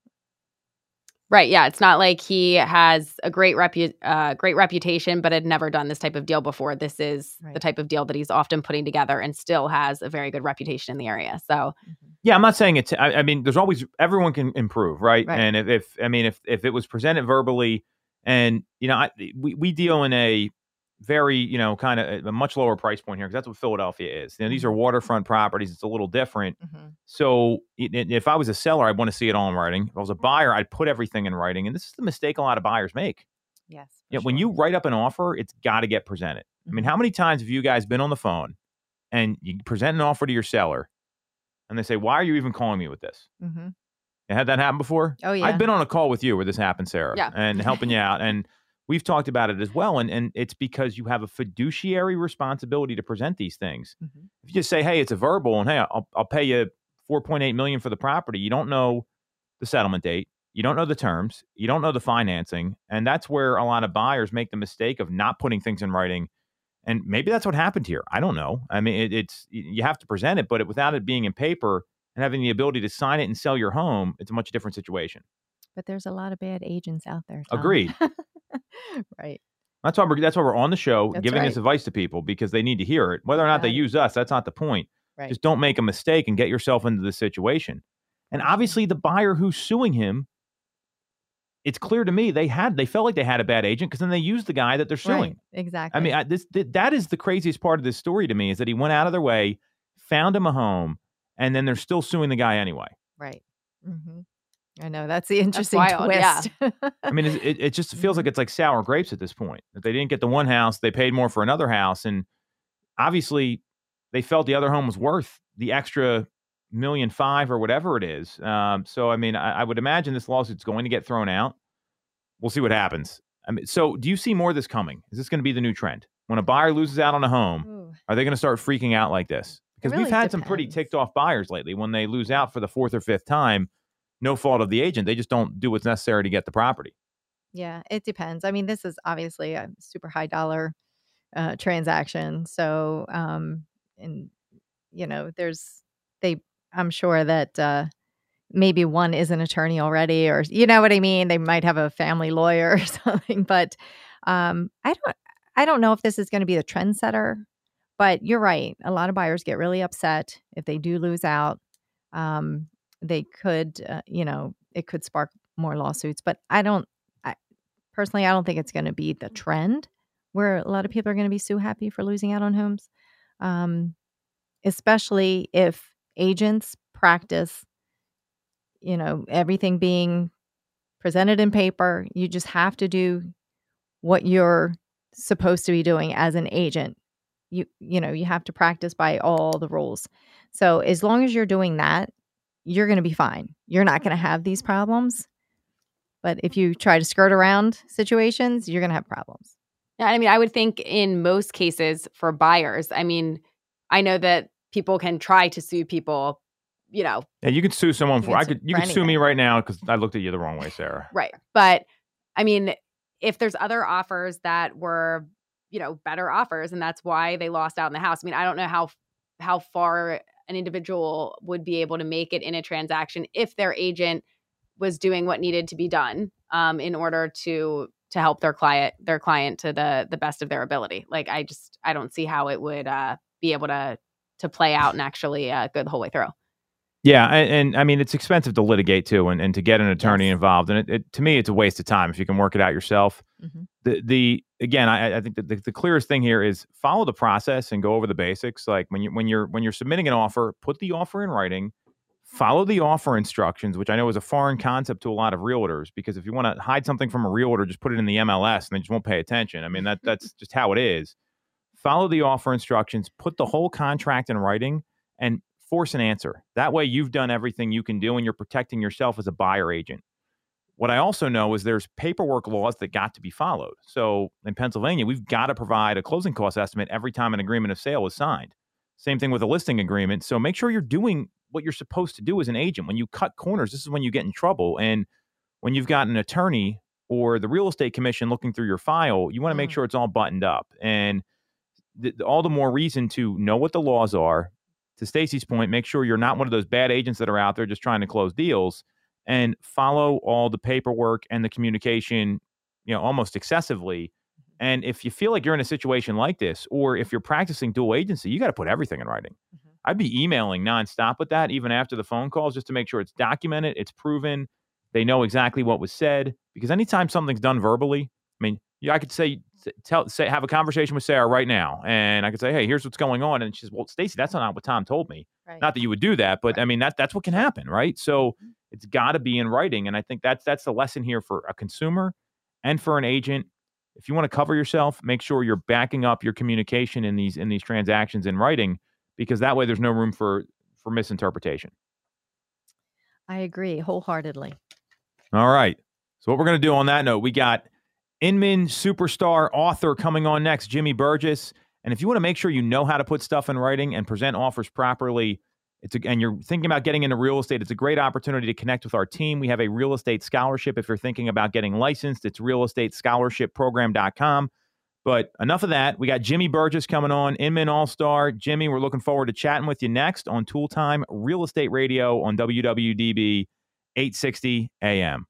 Right. Yeah. It's not like he has a great repu- uh, great reputation, but had never done this type of deal before. This is the type of deal that he's often putting together and still has a very good reputation in the area. So Yeah, I'm not saying it's. I, I mean, there's always everyone can improve, right? Right. And if, if I mean if if it was presented verbally, and you know, I, we we deal in a very you know kind of a much lower price point here because that's what Philadelphia is. You know, these are waterfront properties. It's a little different. Mhm. So i- i- if I was a seller, I'd want to see it all in writing. If I was a buyer, I'd put everything in writing. And this is the mistake a lot of buyers make. Yes. Yeah, when you write up an offer, it's got to get presented. I mean, Mhm. how many times have you guys been on the phone and you present an offer to your seller, and they say, "Why are you even calling me with this?" Mhm. Had that happen before? Oh, yeah. I've been on a call with you where this happened, Sarah, Yeah. and helping you out, and we've talked about it as well. And and it's because you have a fiduciary responsibility to present these things. Mhm. If you just say, "Hey, it's a verbal," and hey, I'll I'll pay you four point eight million for the property, you don't know the settlement date. You don't know the terms. You don't know the financing. And that's where a lot of buyers make the mistake of not putting things in writing. And maybe that's what happened here. I don't know. I mean, it, it's you have to present it, but it, without it being in paper and having the ability to sign it and sell your home, it's a much different situation. But there's a lot of bad agents out there. Tom. Agreed. right. That's why we're that's why we're on the show That's giving this advice to people because they need to hear it. Whether or not they use us, that's not the point. Right. Just don't make a mistake and get yourself into this situation. And obviously, the buyer who's suing him, it's clear to me they had they felt like they had a bad agent because then they used the guy that they're suing. Right. Exactly. I mean, I, this th- that is the craziest part of this story to me is that he went out of their way, found him a home, and then they're still suing the guy anyway. right. hmm I know that's the interesting yeah. twist. I mean, it, it just feels like it's like sour grapes at this point. That they didn't get the one house, they paid more for another house, and obviously they felt the other home was worth the extra million five or whatever it is. Um, so, I mean, I, I would imagine this lawsuit's going to get thrown out. We'll see what happens. I mean, so do you see more of this coming? Is this going to be the new trend? When a buyer loses out on a home, Ooh. are they going to start freaking out like this? Because we've really had some pretty ticked off buyers lately. When they lose out for the fourth or fifth time, no fault of the agent. They just don't do what's necessary to get the property. Yeah, it depends. I mean, this is obviously a super high dollar uh, transaction. So, um, and you know, there's they. I'm sure that uh, maybe one is an attorney already, or you know what I mean. They might have a family lawyer or something. But um, I don't. I don't know if this is going to be the trendsetter. But you're right. A lot of buyers get really upset if they do lose out. Um, they could, uh, you know, it could spark more lawsuits. But I don't I, personally, I don't think it's going to be the trend where a lot of people are going to be so happy for losing out on homes, um, especially if agents practice, you know, everything being presented in paper. You just have to do what you're supposed to be doing as an agent. You you know, you have to practice by all the rules. So as long as you're doing that, you're going to be fine. You're not going to have these problems. But if you try to skirt around situations, you're going to have problems. Yeah, I mean, I would think in most cases for buyers, I mean, I know that people can try to sue people, you know, Yeah, you could sue someone for. I could. You for could sue me right now because I looked at you the wrong way, Sarah. right. But I mean, if there's other offers that were, you know, better offers and that's why they lost out in the house. I mean, I don't know how how far an individual would be able to make it in a transaction if their agent was doing what needed to be done um, in order to to help their client their client to the the best of their ability. Like I just I don't see how it would uh, be able to to play out and actually uh, go the whole way through. Yeah, and, and I mean it's expensive to litigate too, and, and to get an attorney Yes. involved, and it, it, to me it's a waste of time if you can work it out yourself. Mhm. The the again, I, I think that the, the clearest thing here is follow the process and go over the basics. Like when you when you're when you're submitting an offer, put the offer in writing, follow the offer instructions, which I know is a foreign concept to a lot of realtors. Because if you want to hide something from a realtor, just put it in the MLS, and they just won't pay attention. I mean that that's just how it is. Follow the offer instructions, put the whole contract in writing, and force an answer. That way, you've done everything you can do and you're protecting yourself as a buyer agent. What I also know is there's paperwork laws that got to be followed. So in Pennsylvania, we've got to provide a closing cost estimate every time an agreement of sale is signed. Same thing with a listing agreement. So make sure you're doing what you're supposed to do as an agent. When you cut corners, this is when you get in trouble. And when you've got an attorney or the real estate commission looking through your file, you want to make Mm. sure it's all buttoned up. And th- all the more reason to know what the laws are. To Stacy's point, make sure you're not one of those bad agents that are out there just trying to close deals and follow all the paperwork and the communication, you know, almost excessively. And if you feel like you're in a situation like this, or if you're practicing dual agency, you got to put everything in writing. Mhm. I'd be emailing nonstop with that, even after the phone calls, just to make sure it's documented, it's proven, they know exactly what was said. Because anytime something's done verbally, I mean, yeah, I could say, tell, say, have a conversation with Sarah right now, and I could say, hey, here's what's going on, and she's, well, Stacy, that's not what Tom told me. Right. Not that you would do that, but I mean, that that's what can happen, right? So mm-hmm. it's got to be in writing, and I think that's that's the lesson here for a consumer and for an agent. If you want to cover yourself, make sure you're backing up your communication in these in these transactions in writing, because that way there's no room for for misinterpretation. I agree wholeheartedly. All right. So what we're going to do on that note, we got Inman superstar author coming on next, Jimmy Burgess. And if you want to make sure you know how to put stuff in writing and present offers properly, it's a, and you're thinking about getting into real estate, it's a great opportunity to connect with our team. We have a real estate scholarship. If you're thinking about getting licensed, it's realestatescholarshipprogram.com. But enough of that. We got Jimmy Burgess coming on, Inman All Star. Jimmy, we're looking forward to chatting with you next on Toole Time Real Estate Radio on WWDB 860 AM.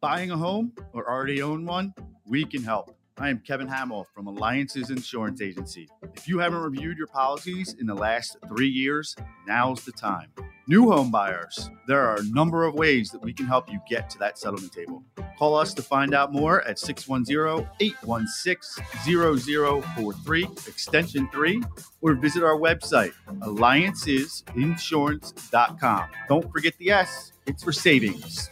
Buying a home or already own one? We can help. I am Kevin Hamill from Alliances Insurance Agency. If you haven't reviewed your policies in the last three years, now's the time. New home buyers, there are a number of ways that we can help you get to that settlement table. Call us to find out more at 610 816 0043, extension 3, or visit our website, alliancesinsurance.com. Don't forget the S, it's for savings.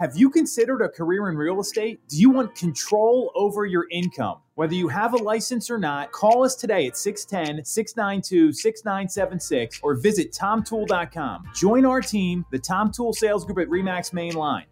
Have you considered a career in real estate? Do you want control over your income? Whether you have a license or not, call us today at 610 692 6976 or visit tomtoole.com. Join our team, the Tom Toole Sales Group at REMAX Main Line.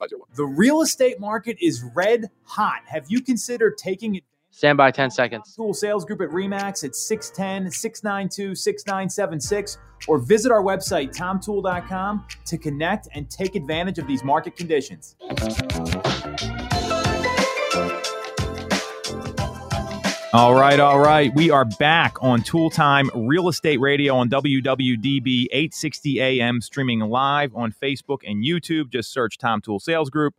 Oh the real estate market is red hot. Have you considered taking it? Stand by 10 seconds. School sales group at REMAX at 610 692 6976 or visit our website, tomtoole.com, to connect and take advantage of these market conditions. All right, all right. We are back on Toole Time Real Estate Radio on WWDB 860 AM, streaming live on Facebook and YouTube. Just search Tom Toole Sales Group.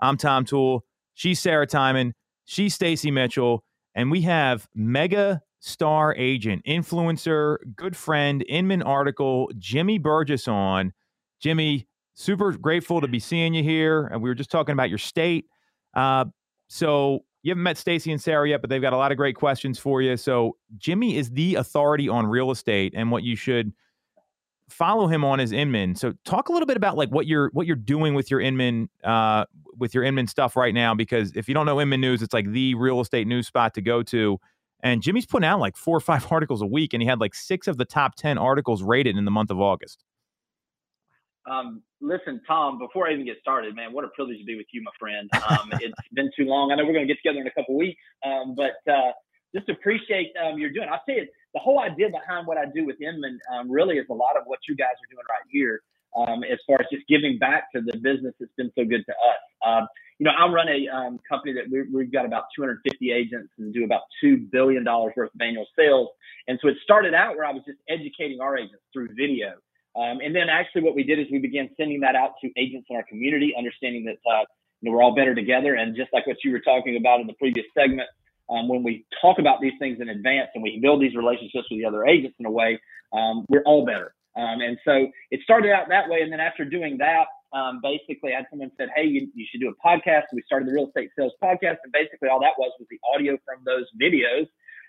I'm Tom Toole. She's Sarah Timon. She's Stacy Mitchell. And we have mega star agent, influencer, good friend, Inman article, Jimmy Burgess on. Jimmy, super grateful to be seeing you here. And we were just talking about your state. Uh, so you haven't met Stacy and Sarah yet, but they've got a lot of great questions for you. So Jimmy is the authority on real estate and what you should follow him on is Inman. So talk a little bit about like what you're what you're doing with your Inman uh with your Inman stuff right now because if you don't know Inman News, it's like the real estate news spot to go to. And Jimmy's putting out like four or five articles a week and he had like six of the top 10 articles rated in the month of August. Um, listen, Tom, before I even get started, man, what a privilege to be with you, my friend. Um, it's been too long. I know we're going to get together in a couple weeks, um, but uh, just appreciate um, you're doing. I'll tell you, the whole idea behind what I do with Inman um, really is a lot of what you guys are doing right here um, as far as just giving back to the business that's been so good to us. Um, you know, I run a um, company that we, we've got about 250 agents and do about $2 billion worth of annual sales. And so it started out where I was just educating our agents through video. Um, and then actually what we did is we began sending that out to agents in our community, understanding that uh, you know, we're all better together. And just like what you were talking about in the previous segment, um, when we talk about these things in advance and we build these relationships with the other agents in a way, um, we're all better. Um, and so it started out that way. And then after doing that, um, basically I had someone said, Hey, you, you should do a podcast. we started the real estate sales podcast. And basically all that was was the audio from those videos.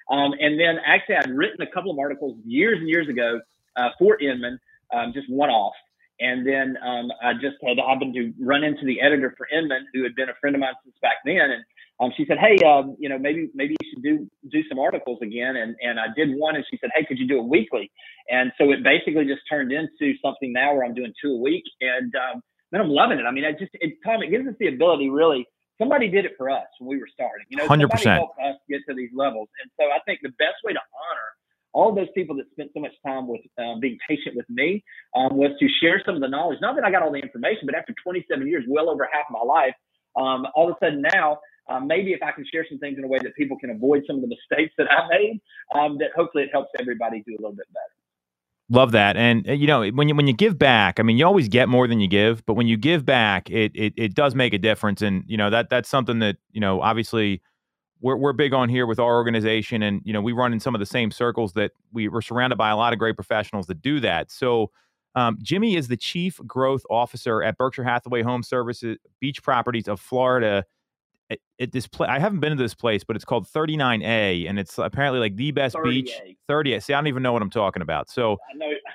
Um, and then actually I'd written a couple of articles years and years ago uh, for Inman um, just one off. And then um, I just had happened to run into the editor for Inman, who had been a friend of mine since back then, and um, she said, "Hey, um, you know, maybe maybe you should do do some articles again." And and I did one, and she said, "Hey, could you do it weekly?" And so it basically just turned into something now where I'm doing two a week, and um, then I'm loving it. I mean, I just it, Tom, it gives us the ability really. Somebody did it for us when we were starting. You know, 100%. somebody helped us get to these levels, and so I think the best way to honor all those people that spent so much time with uh, being patient with me um, was to share some of the knowledge. Not that I got all the information, but after 27 years, well over half my life, um, all of a sudden now, um, maybe if I can share some things in a way that people can avoid some of the mistakes that I made, um, that hopefully it helps everybody do a little bit better. Love that, and uh, you know when you when you give back, I mean, you always get more than you give, but when you give back, it it it does make a difference, and you know that that's something that you know obviously we're we're big on here with our organization, and you know we run in some of the same circles that we we're surrounded by a lot of great professionals that do that. So. Um, Jimmy is the chief growth officer at Berkshire Hathaway Home Services Beach Properties of Florida. At, at this place, I haven't been to this place, but it's called 39A, and it's apparently like the best 30A. beach. 30. See, I don't even know what I'm talking about. So,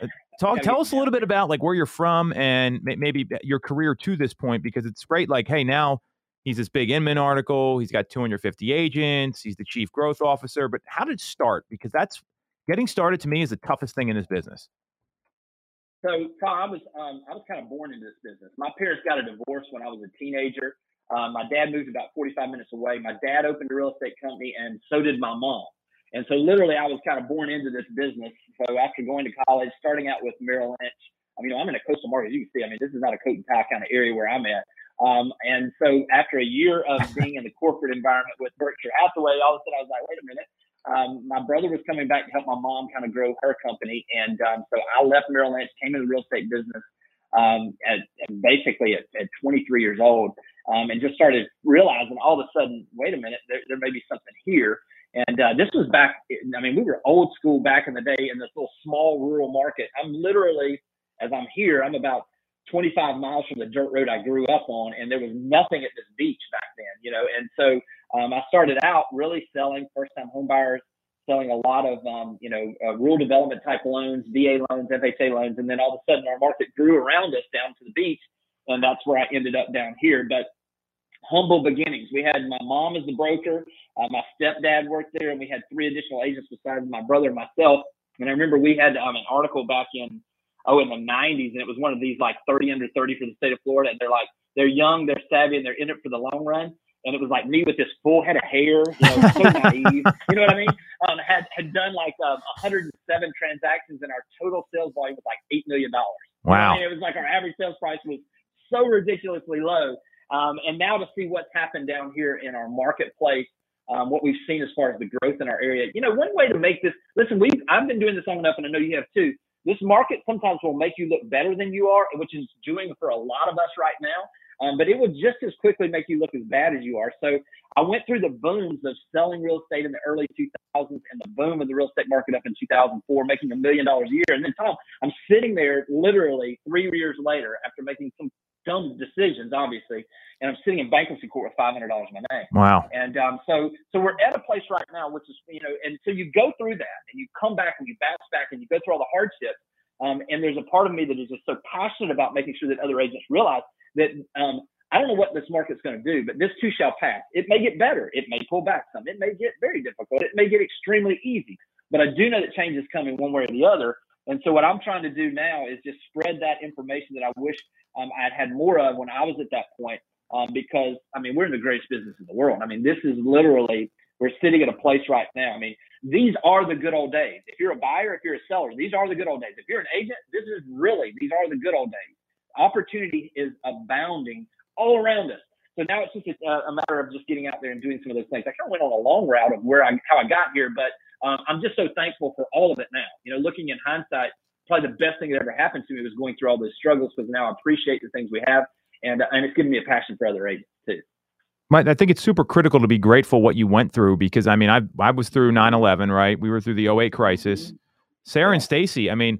uh, talk tell us a little bit about like where you're from and maybe your career to this point because it's great like hey now He's this big Inman article. He's got 250 agents. He's the chief growth officer. But how did it start? Because that's getting started to me is the toughest thing in this business. So, Tom, I was um, I was kind of born into this business. My parents got a divorce when I was a teenager. Um, my dad moved about 45 minutes away. My dad opened a real estate company, and so did my mom. And so, literally, I was kind of born into this business. So, after going to college, starting out with Merrill Lynch, I mean, I'm in a coastal market. You can see, I mean, this is not a coat and tie kind of area where I'm at. Um, and so, after a year of being in the corporate environment with Berkshire Hathaway, all of a sudden I was like, wait a minute, um, my brother was coming back to help my mom kind of grow her company. And um, so I left Merrill Lynch, came into the real estate business um, at, at basically at, at 23 years old um, and just started realizing all of a sudden, wait a minute, there, there may be something here. And uh, this was back, I mean, we were old school back in the day in this little small rural market. I'm literally, as I'm here, I'm about 25 miles from the dirt road I grew up on, and there was nothing at this beach back then, you know. And so um, I started out really selling first time home buyers, selling a lot of, um, you know, uh, rural development type loans, VA loans, FHA loans. And then all of a sudden our market grew around us down to the beach. And that's where I ended up down here. But humble beginnings. We had my mom as the broker, uh, my stepdad worked there, and we had three additional agents besides my brother and myself. And I remember we had um, an article back in, oh, in the 90s, and it was one of these like 30 under 30 for the state of Florida. And they're like, they're young, they're savvy, and they're in it for the long run and it was like me with this full head of hair, you know, so naive. You know what I mean? Um, had had done like um, 107 transactions, and our total sales volume was like eight million dollars. Wow! Mean, it was like our average sales price was so ridiculously low. Um, and now to see what's happened down here in our marketplace, um, what we've seen as far as the growth in our area. You know, one way to make this listen, we I've been doing this long enough, and I know you have too. This market sometimes will make you look better than you are, which is doing for a lot of us right now um, but it will just as quickly make you look as bad as you are. So I went through the booms of selling real estate in the early 2000s and the boom of the real estate market up in 2004, making a million dollars a year. And then Tom, I'm sitting there literally three years later after making some dumb decisions, obviously, and I'm sitting in bankruptcy court with $500 in my name. Wow. And um, so, so we're at a place right now, which is, you know, and so you go through that and you come back and you bounce back and you go through all the hardships. Um, and there's a part of me that is just so passionate about making sure that other agents realize that um, I don't know what this market's going to do, but this too shall pass. It may get better. It may pull back some. It may get very difficult. It may get extremely easy. But I do know that change is coming one way or the other. And so what I'm trying to do now is just spread that information that I wish um, I'd had more of when I was at that point. Um, because I mean, we're in the greatest business in the world. I mean, this is literally we're sitting at a place right now. I mean, these are the good old days. If you're a buyer, if you're a seller, these are the good old days. If you're an agent, this is really these are the good old days opportunity is abounding all around us. So now it's just a, a, matter of just getting out there and doing some of those things. I kind of went on a long route of where I how I got here, but um, I'm just so thankful for all of it now. You know, looking in hindsight, probably the best thing that ever happened to me was going through all those struggles because now I appreciate the things we have, and and it's given me a passion for other agents too. Mike, I think it's super critical to be grateful what you went through because I mean I I was through 9/11, right? We were through the 08 crisis. Mm-hmm. Sarah and Stacy, I mean,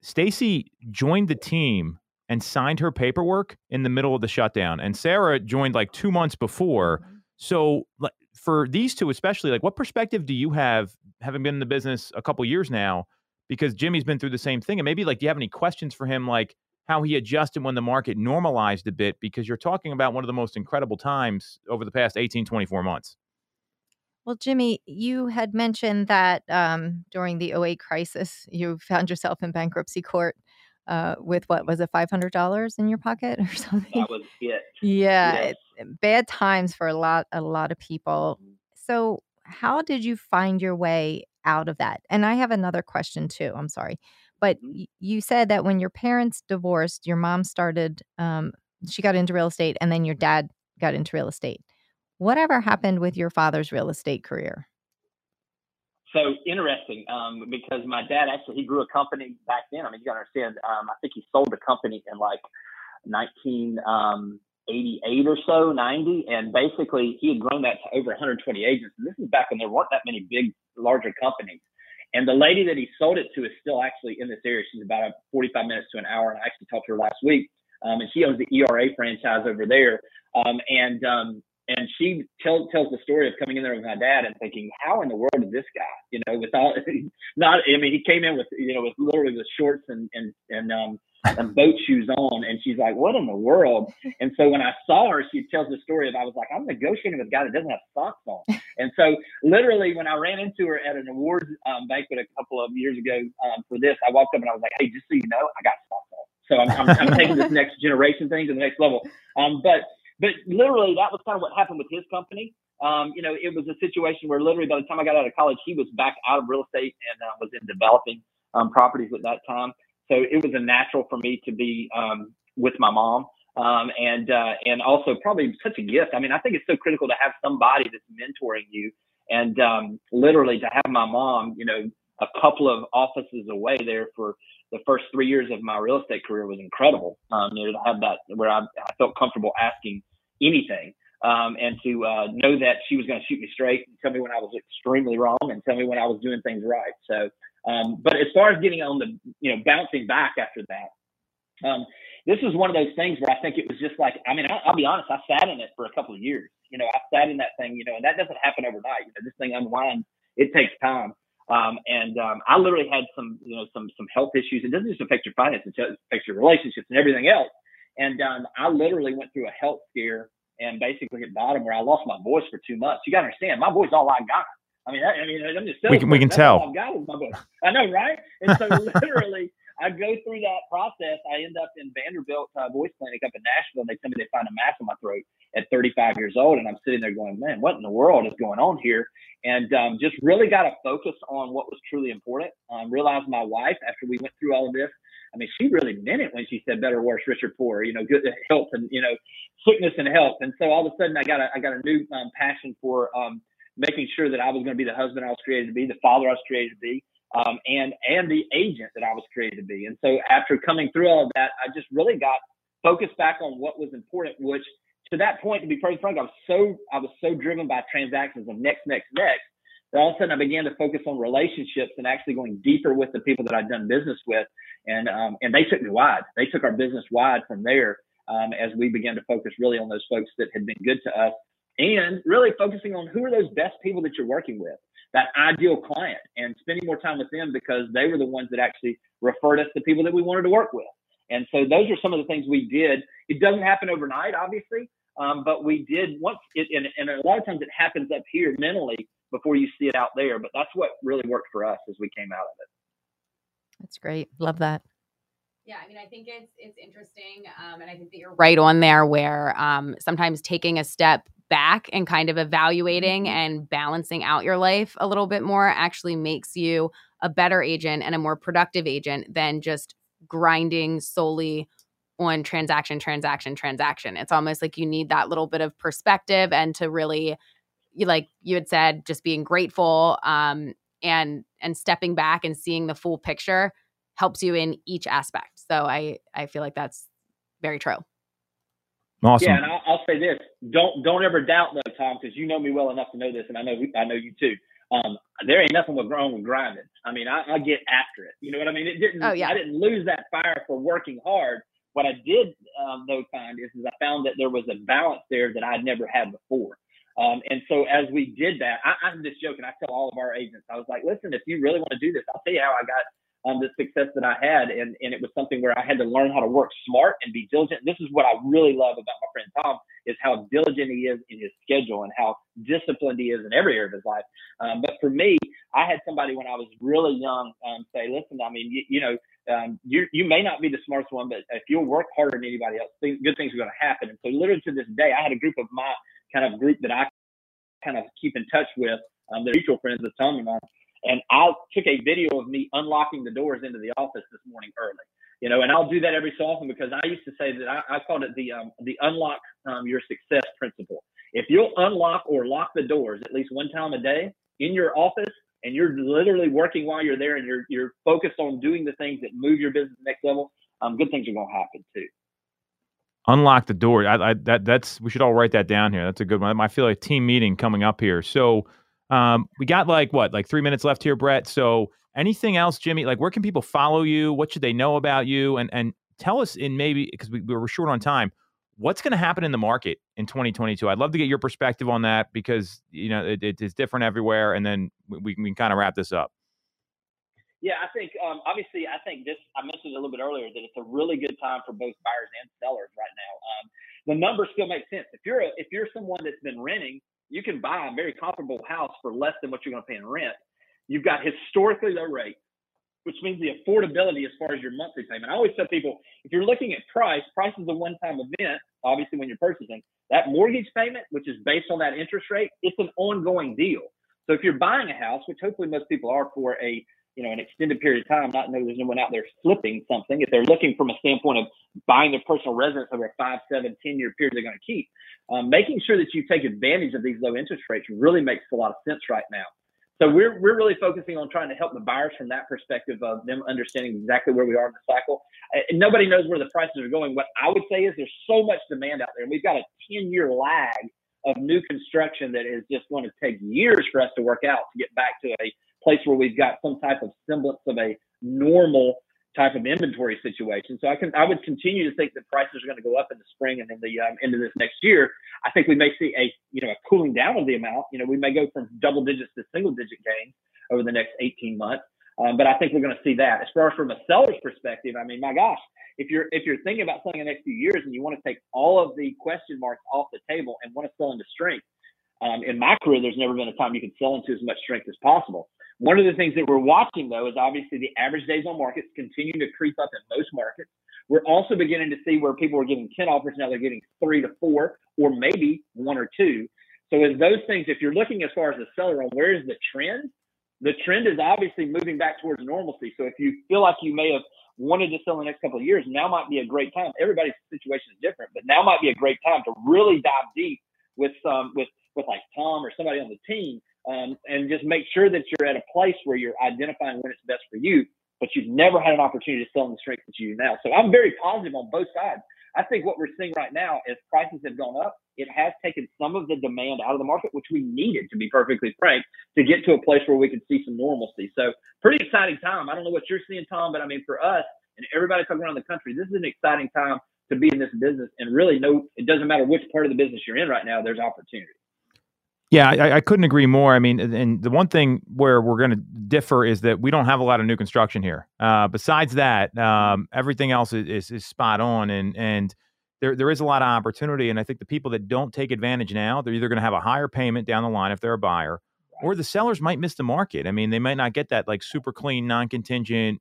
Stacy joined the team and signed her paperwork in the middle of the shutdown. And Sarah joined like two months before. Mm-hmm. So for these two, especially, like what perspective do you have, having been in the business a couple years now? Because Jimmy's been through the same thing. And maybe like, do you have any questions for him, like how he adjusted when the market normalized a bit? Because you're talking about one of the most incredible times over the past 18, 24 months. Well, Jimmy, you had mentioned that um, during the 08 crisis, you found yourself in bankruptcy court uh, with what was it, five hundred dollars in your pocket or something? That was it. Yeah, yes. it, bad times for a lot, a lot of people. Mm-hmm. So, how did you find your way out of that? And I have another question too. I'm sorry, but mm-hmm. you said that when your parents divorced, your mom started, um, she got into real estate, and then your dad got into real estate. Whatever happened with your father's real estate career? So interesting um, because my dad actually he grew a company back then. I mean, you got to understand. Um, I think he sold the company in like 1988 um, or so, 90, and basically he had grown that to over 120 agents. And this is back when there weren't that many big, larger companies. And the lady that he sold it to is still actually in this area. She's about 45 minutes to an hour, and I actually talked to her last week. Um, and she owns the ERA franchise over there. Um, and um, and she tells tells the story of coming in there with my dad and thinking, how in the world did this guy, you know, with all not, I mean, he came in with, you know, with literally with shorts and and and um and boat shoes on. And she's like, what in the world? And so when I saw her, she tells the story of I was like, I'm negotiating with a guy that doesn't have socks on. And so literally when I ran into her at an awards um, banquet a couple of years ago um, for this, I walked up and I was like, hey, just so you know, I got socks on. So I'm, I'm, I'm taking this next generation thing to the next level. Um, but but literally that was kind of what happened with his company. Um, you know, it was a situation where literally by the time I got out of college, he was back out of real estate and uh, was in developing um, properties at that time. So it was a natural for me to be um, with my mom. Um, and uh, and also probably such a gift. I mean, I think it's so critical to have somebody that's mentoring you, and um, literally to have my mom, you know, a couple of offices away there for the first three years of my real estate career was incredible. Um, you know, to have that where I, I felt comfortable asking anything, um, and to uh, know that she was going to shoot me straight and tell me when I was extremely wrong and tell me when I was doing things right. So um, but as far as getting on the, you know, bouncing back after that, um, this was one of those things where I think it was just like, I mean, I'll, I'll, be honest, I sat in it for a couple of years. You know, I sat in that thing, you know, and that doesn't happen overnight. You know, this thing unwinds, it takes time. Um, and um, I literally had some, you know, some some health issues. It doesn't just affect your finances; it affects your relationships and everything else. And um, I literally went through a health scare and basically at bottom where I lost my voice for two months. You got to understand, my voice all I got. I mean, I, I mean, I'm just we can we can tell. I know, right? And so literally, I go through that process. I end up in Vanderbilt uh, Voice Clinic up in Nashville, and they tell me they find a mass in my throat at 35 years old, and I'm sitting there going, "Man, what in the world is going on here?" And um, just really got to focus on what was truly important. Um, realized my wife, after we went through all of this, I mean, she really meant it when she said better, worse, richer, poor, you know, good health and, you know, sickness and health. And so all of a sudden I got a, I got a new um, passion for, um, making sure that I was going to be the husband I was created to be, the father I was created to be, um, and and the agent that I was created to be. And so after coming through all of that, I just really got focused back on what was important. Which to that point, to be perfectly frank, I was so I was so driven by transactions of next, next, next. That all of a sudden I began to focus on relationships and actually going deeper with the people that I'd done business with, and um, and they took me wide. They took our business wide from there. Um, as we began to focus really on those folks that had been good to us and really focusing on who are those best people that you're working with, that ideal client, and spending more time with them because they were the ones that actually referred us to people that we wanted to work with. And so those are some of the things we did. It doesn't happen overnight, obviously, um, but we did once it, and, and a lot of times it happens up here mentally before you see it out there. But that's what really worked for us as we came out of it. That's great. Love that. Yeah, I mean, I think it's it's interesting, um, and I think that you're right on there. Where um, sometimes taking a step back and kind of evaluating mm-hmm. and balancing out your life a little bit more actually makes you a better agent and a more productive agent than just grinding solely on transaction transaction transaction it's almost like you need that little bit of perspective and to really like you had said just being grateful um and and stepping back and seeing the full picture helps you in each aspect so i i feel like that's very true Awesome. Yeah, and I'll, I'll, say this: don't don't ever doubt though, Tom, because you know me well enough to know this, and I know I know you too. Um, there ain't nothing wrong with grinding. I mean, I, I, get after it. You know what I mean? It didn't. Oh, yeah. I didn't lose that fire for working hard. What I did um, though find is, is I found that there was a balance there that I'd never had before. Um, and so as we did that, I, I'm just joking. I tell all of our agents, I was like, listen, if you really want to do this, I'll tell you how I got um, the success that I had. And, and it was something where I had to learn how to work smart and be diligent. This is what I really love about my friend Tom is how diligent he is in his schedule and how disciplined he is in every area of his life. Um, but for me, I had somebody when I was really young um, say, listen, I mean, you, you know, um, you, you may not be the smartest one, but if you'll work harder than anybody else, good things are going to happen. And so literally to this day, I had a group of my kind of group that I kind of keep in touch with. Um, mutual friends of Tom I and I took a video of me unlocking the doors into the office this morning early. You know, and I'll do that every so often because I used to say that I, I called it the um, the unlock um, your success principle. If you'll unlock or lock the doors at least one time a day in your office, and you're literally working while you're there, and you're you're focused on doing the things that move your business next level, um, good things are going to happen too. Unlock the door. I, I, that that's we should all write that down here. That's a good one. I feel like team meeting coming up here. So um, we got like what, like three minutes left here, Brett. So anything else, Jimmy? Like, where can people follow you? What should they know about you? And and tell us in maybe because we, we were short on time. What's going to happen in the market in 2022? I'd love to get your perspective on that because you know it, it is different everywhere, and then we, we can kind of wrap this up. Yeah, I think um, obviously I think this I mentioned a little bit earlier that it's a really good time for both buyers and sellers right now. Um, the numbers still make sense. If you're a, if you're someone that's been renting, you can buy a very comparable house for less than what you're going to pay in rent. You've got historically low rates, which means the affordability as far as your monthly payment. I always tell people if you're looking at price, price is a one-time event. Obviously, when you're purchasing that mortgage payment, which is based on that interest rate, it's an ongoing deal. So if you're buying a house, which hopefully most people are for a you know an extended period of time, not know there's no one out there flipping something. If they're looking from a standpoint of buying their personal residence over a five, seven, ten year period they're going to keep, um, making sure that you take advantage of these low interest rates really makes a lot of sense right now. So we're we're really focusing on trying to help the buyers from that perspective of them understanding exactly where we are in the cycle. And nobody knows where the prices are going. What I would say is there's so much demand out there, and we've got a 10 year lag of new construction that is just going to take years for us to work out to get back to a place where we've got some type of semblance of a normal type of inventory situation. So I can I would continue to think that prices are going to go up in the spring and in the um, of this next year. I think we may see a you know a cooling down of the amount. You know we may go from double digits to single digit gains over the next 18 months. Um, but I think we're going to see that. As far as from a seller's perspective, I mean, my gosh, if you're if you're thinking about selling in the next few years and you want to take all of the question marks off the table and want to sell into strength, um, in my career, there's never been a time you can sell into as much strength as possible. One of the things that we're watching though is obviously the average days on markets continue to creep up in most markets. We're also beginning to see where people are getting 10 offers now they're getting three to four or maybe one or two. So as those things, if you're looking as far as the seller on where is the trend, the trend is obviously moving back towards normalcy. So if you feel like you may have wanted to sell in the next couple of years, now might be a great time. Everybody's situation is different, but now might be a great time to really dive deep with some with with like Tom or somebody on the team, um, and just make sure that you're at a place where you're identifying when it's best for you. But you've never had an opportunity to sell in the strength that you do now. So I'm very positive on both sides. I think what we're seeing right now is prices have gone up. It has taken some of the demand out of the market, which we needed, to be perfectly frank, to get to a place where we could see some normalcy. So, pretty exciting time. I don't know what you're seeing, Tom, but I mean, for us and everybody coming around the country, this is an exciting time to be in this business. And really, no, it doesn't matter which part of the business you're in right now. There's opportunity. Yeah, I, I, couldn't agree more. I mean, and the one thing where we're going to differ is that we don't have a lot of new construction here. Uh, besides that, um, everything else is, is, is, spot on, and and there there is a lot of opportunity. And I think the people that don't take advantage now, they're either going to have a higher payment down the line if they're a buyer, or the sellers might miss the market. I mean, they might not get that like super clean, non contingent,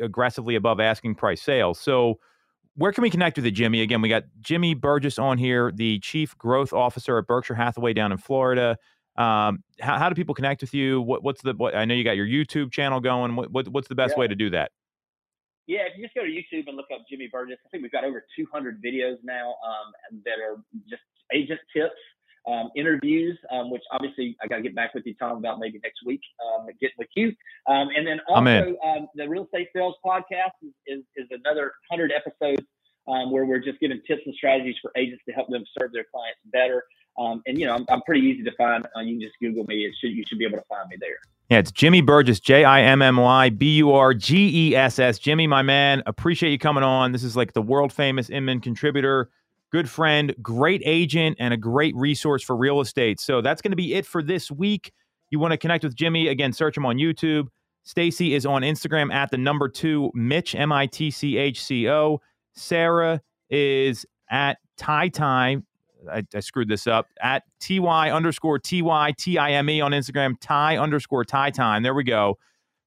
aggressively above asking price sales. So where can we connect with you, Jimmy? Again, we got Jimmy Burgess on here, the Chief Growth Officer at Berkshire Hathaway down in Florida. Um, how, how do people connect with you? What, what's the? What, I know you got your YouTube channel going. What, what what's the best yeah. way to do that? Yeah, if you just go to YouTube and look up Jimmy Burgess, I think we've got over 200 videos now um, that are just agent tips, um, interviews, um, which obviously I got to get back with you, Tom, about maybe next week, um, getting with you. Um, and then also um, the Real Estate Sales Podcast is, is, is another 100 episodes um, where we're just giving tips and strategies for agents to help them serve their clients better. Um, and you know, I'm, I'm, pretty easy to find. Uh, you can just Google me. It should you should be able to find me there. Yeah, it's Jimmy Burgess, J I M M Y B U R G E S S. Jimmy, my man, appreciate you coming on. This is like the world famous Inman contributor, good friend, great agent, and a great resource for real estate. So that's going to be it for this week. You want to connect with Jimmy again? Search him on YouTube. Stacy is on Instagram at the number two Mitch M I T C H C O. Sarah is at Ty Time. I, I, screwed this up at ty underscore ty t i m e on Instagram. Ty underscore Ty Time. There we go.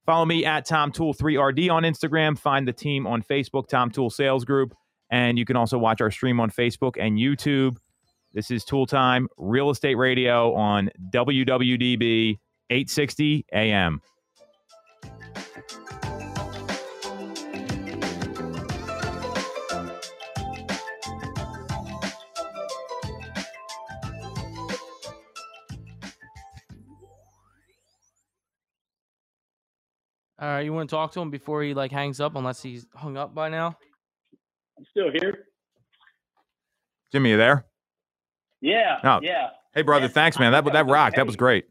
Follow me at Tom Toole 3RD on Instagram. Find the team on Facebook, Tom Toole Sales Group. And you can also watch our stream on Facebook and YouTube. This is Toole Time Real Estate Radio on WWDB 860 AM. All right, you want to talk to him before he like hangs up, unless he's hung up by now. I'm still here. Jimmy, you there? Yeah. Oh. Yeah. Hey, brother. Thanks, man. That that rocked. Okay. That was great.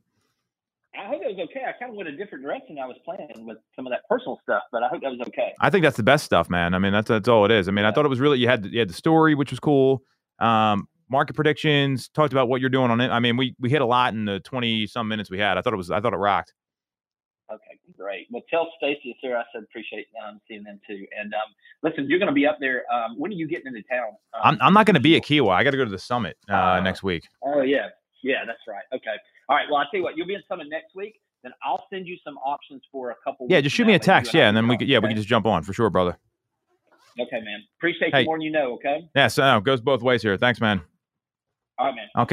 I hope it was okay. I kind of went a different direction. I was planning with some of that personal stuff, but I hope that was okay. I think that's the best stuff, man. I mean, that's that's all it is. I mean, yeah. I thought it was really you had you had the story, which was cool. Um, market predictions. Talked about what you're doing on it. I mean, we we hit a lot in the twenty some minutes we had. I thought it was I thought it rocked. Okay, great. Well, tell Stacy and Sarah I said appreciate um, seeing them too. And um, listen, you're going to be up there. Um, when are you getting into town? Um, I'm, I'm not going to be at Kiowa. I got to go to the summit uh, Uh, next week. Oh yeah, yeah, that's right. Okay. All right. Well, I'll tell you what. You'll be in Summit next week. Then I'll send you some options for a couple. Yeah, just shoot me a text. Yeah, and then we could, yeah, we can just jump on for sure, brother. Okay, man. Appreciate Hey. you more than you know. Okay. Yeah, so uh, goes both ways here. Thanks, man. All right, man. Okay.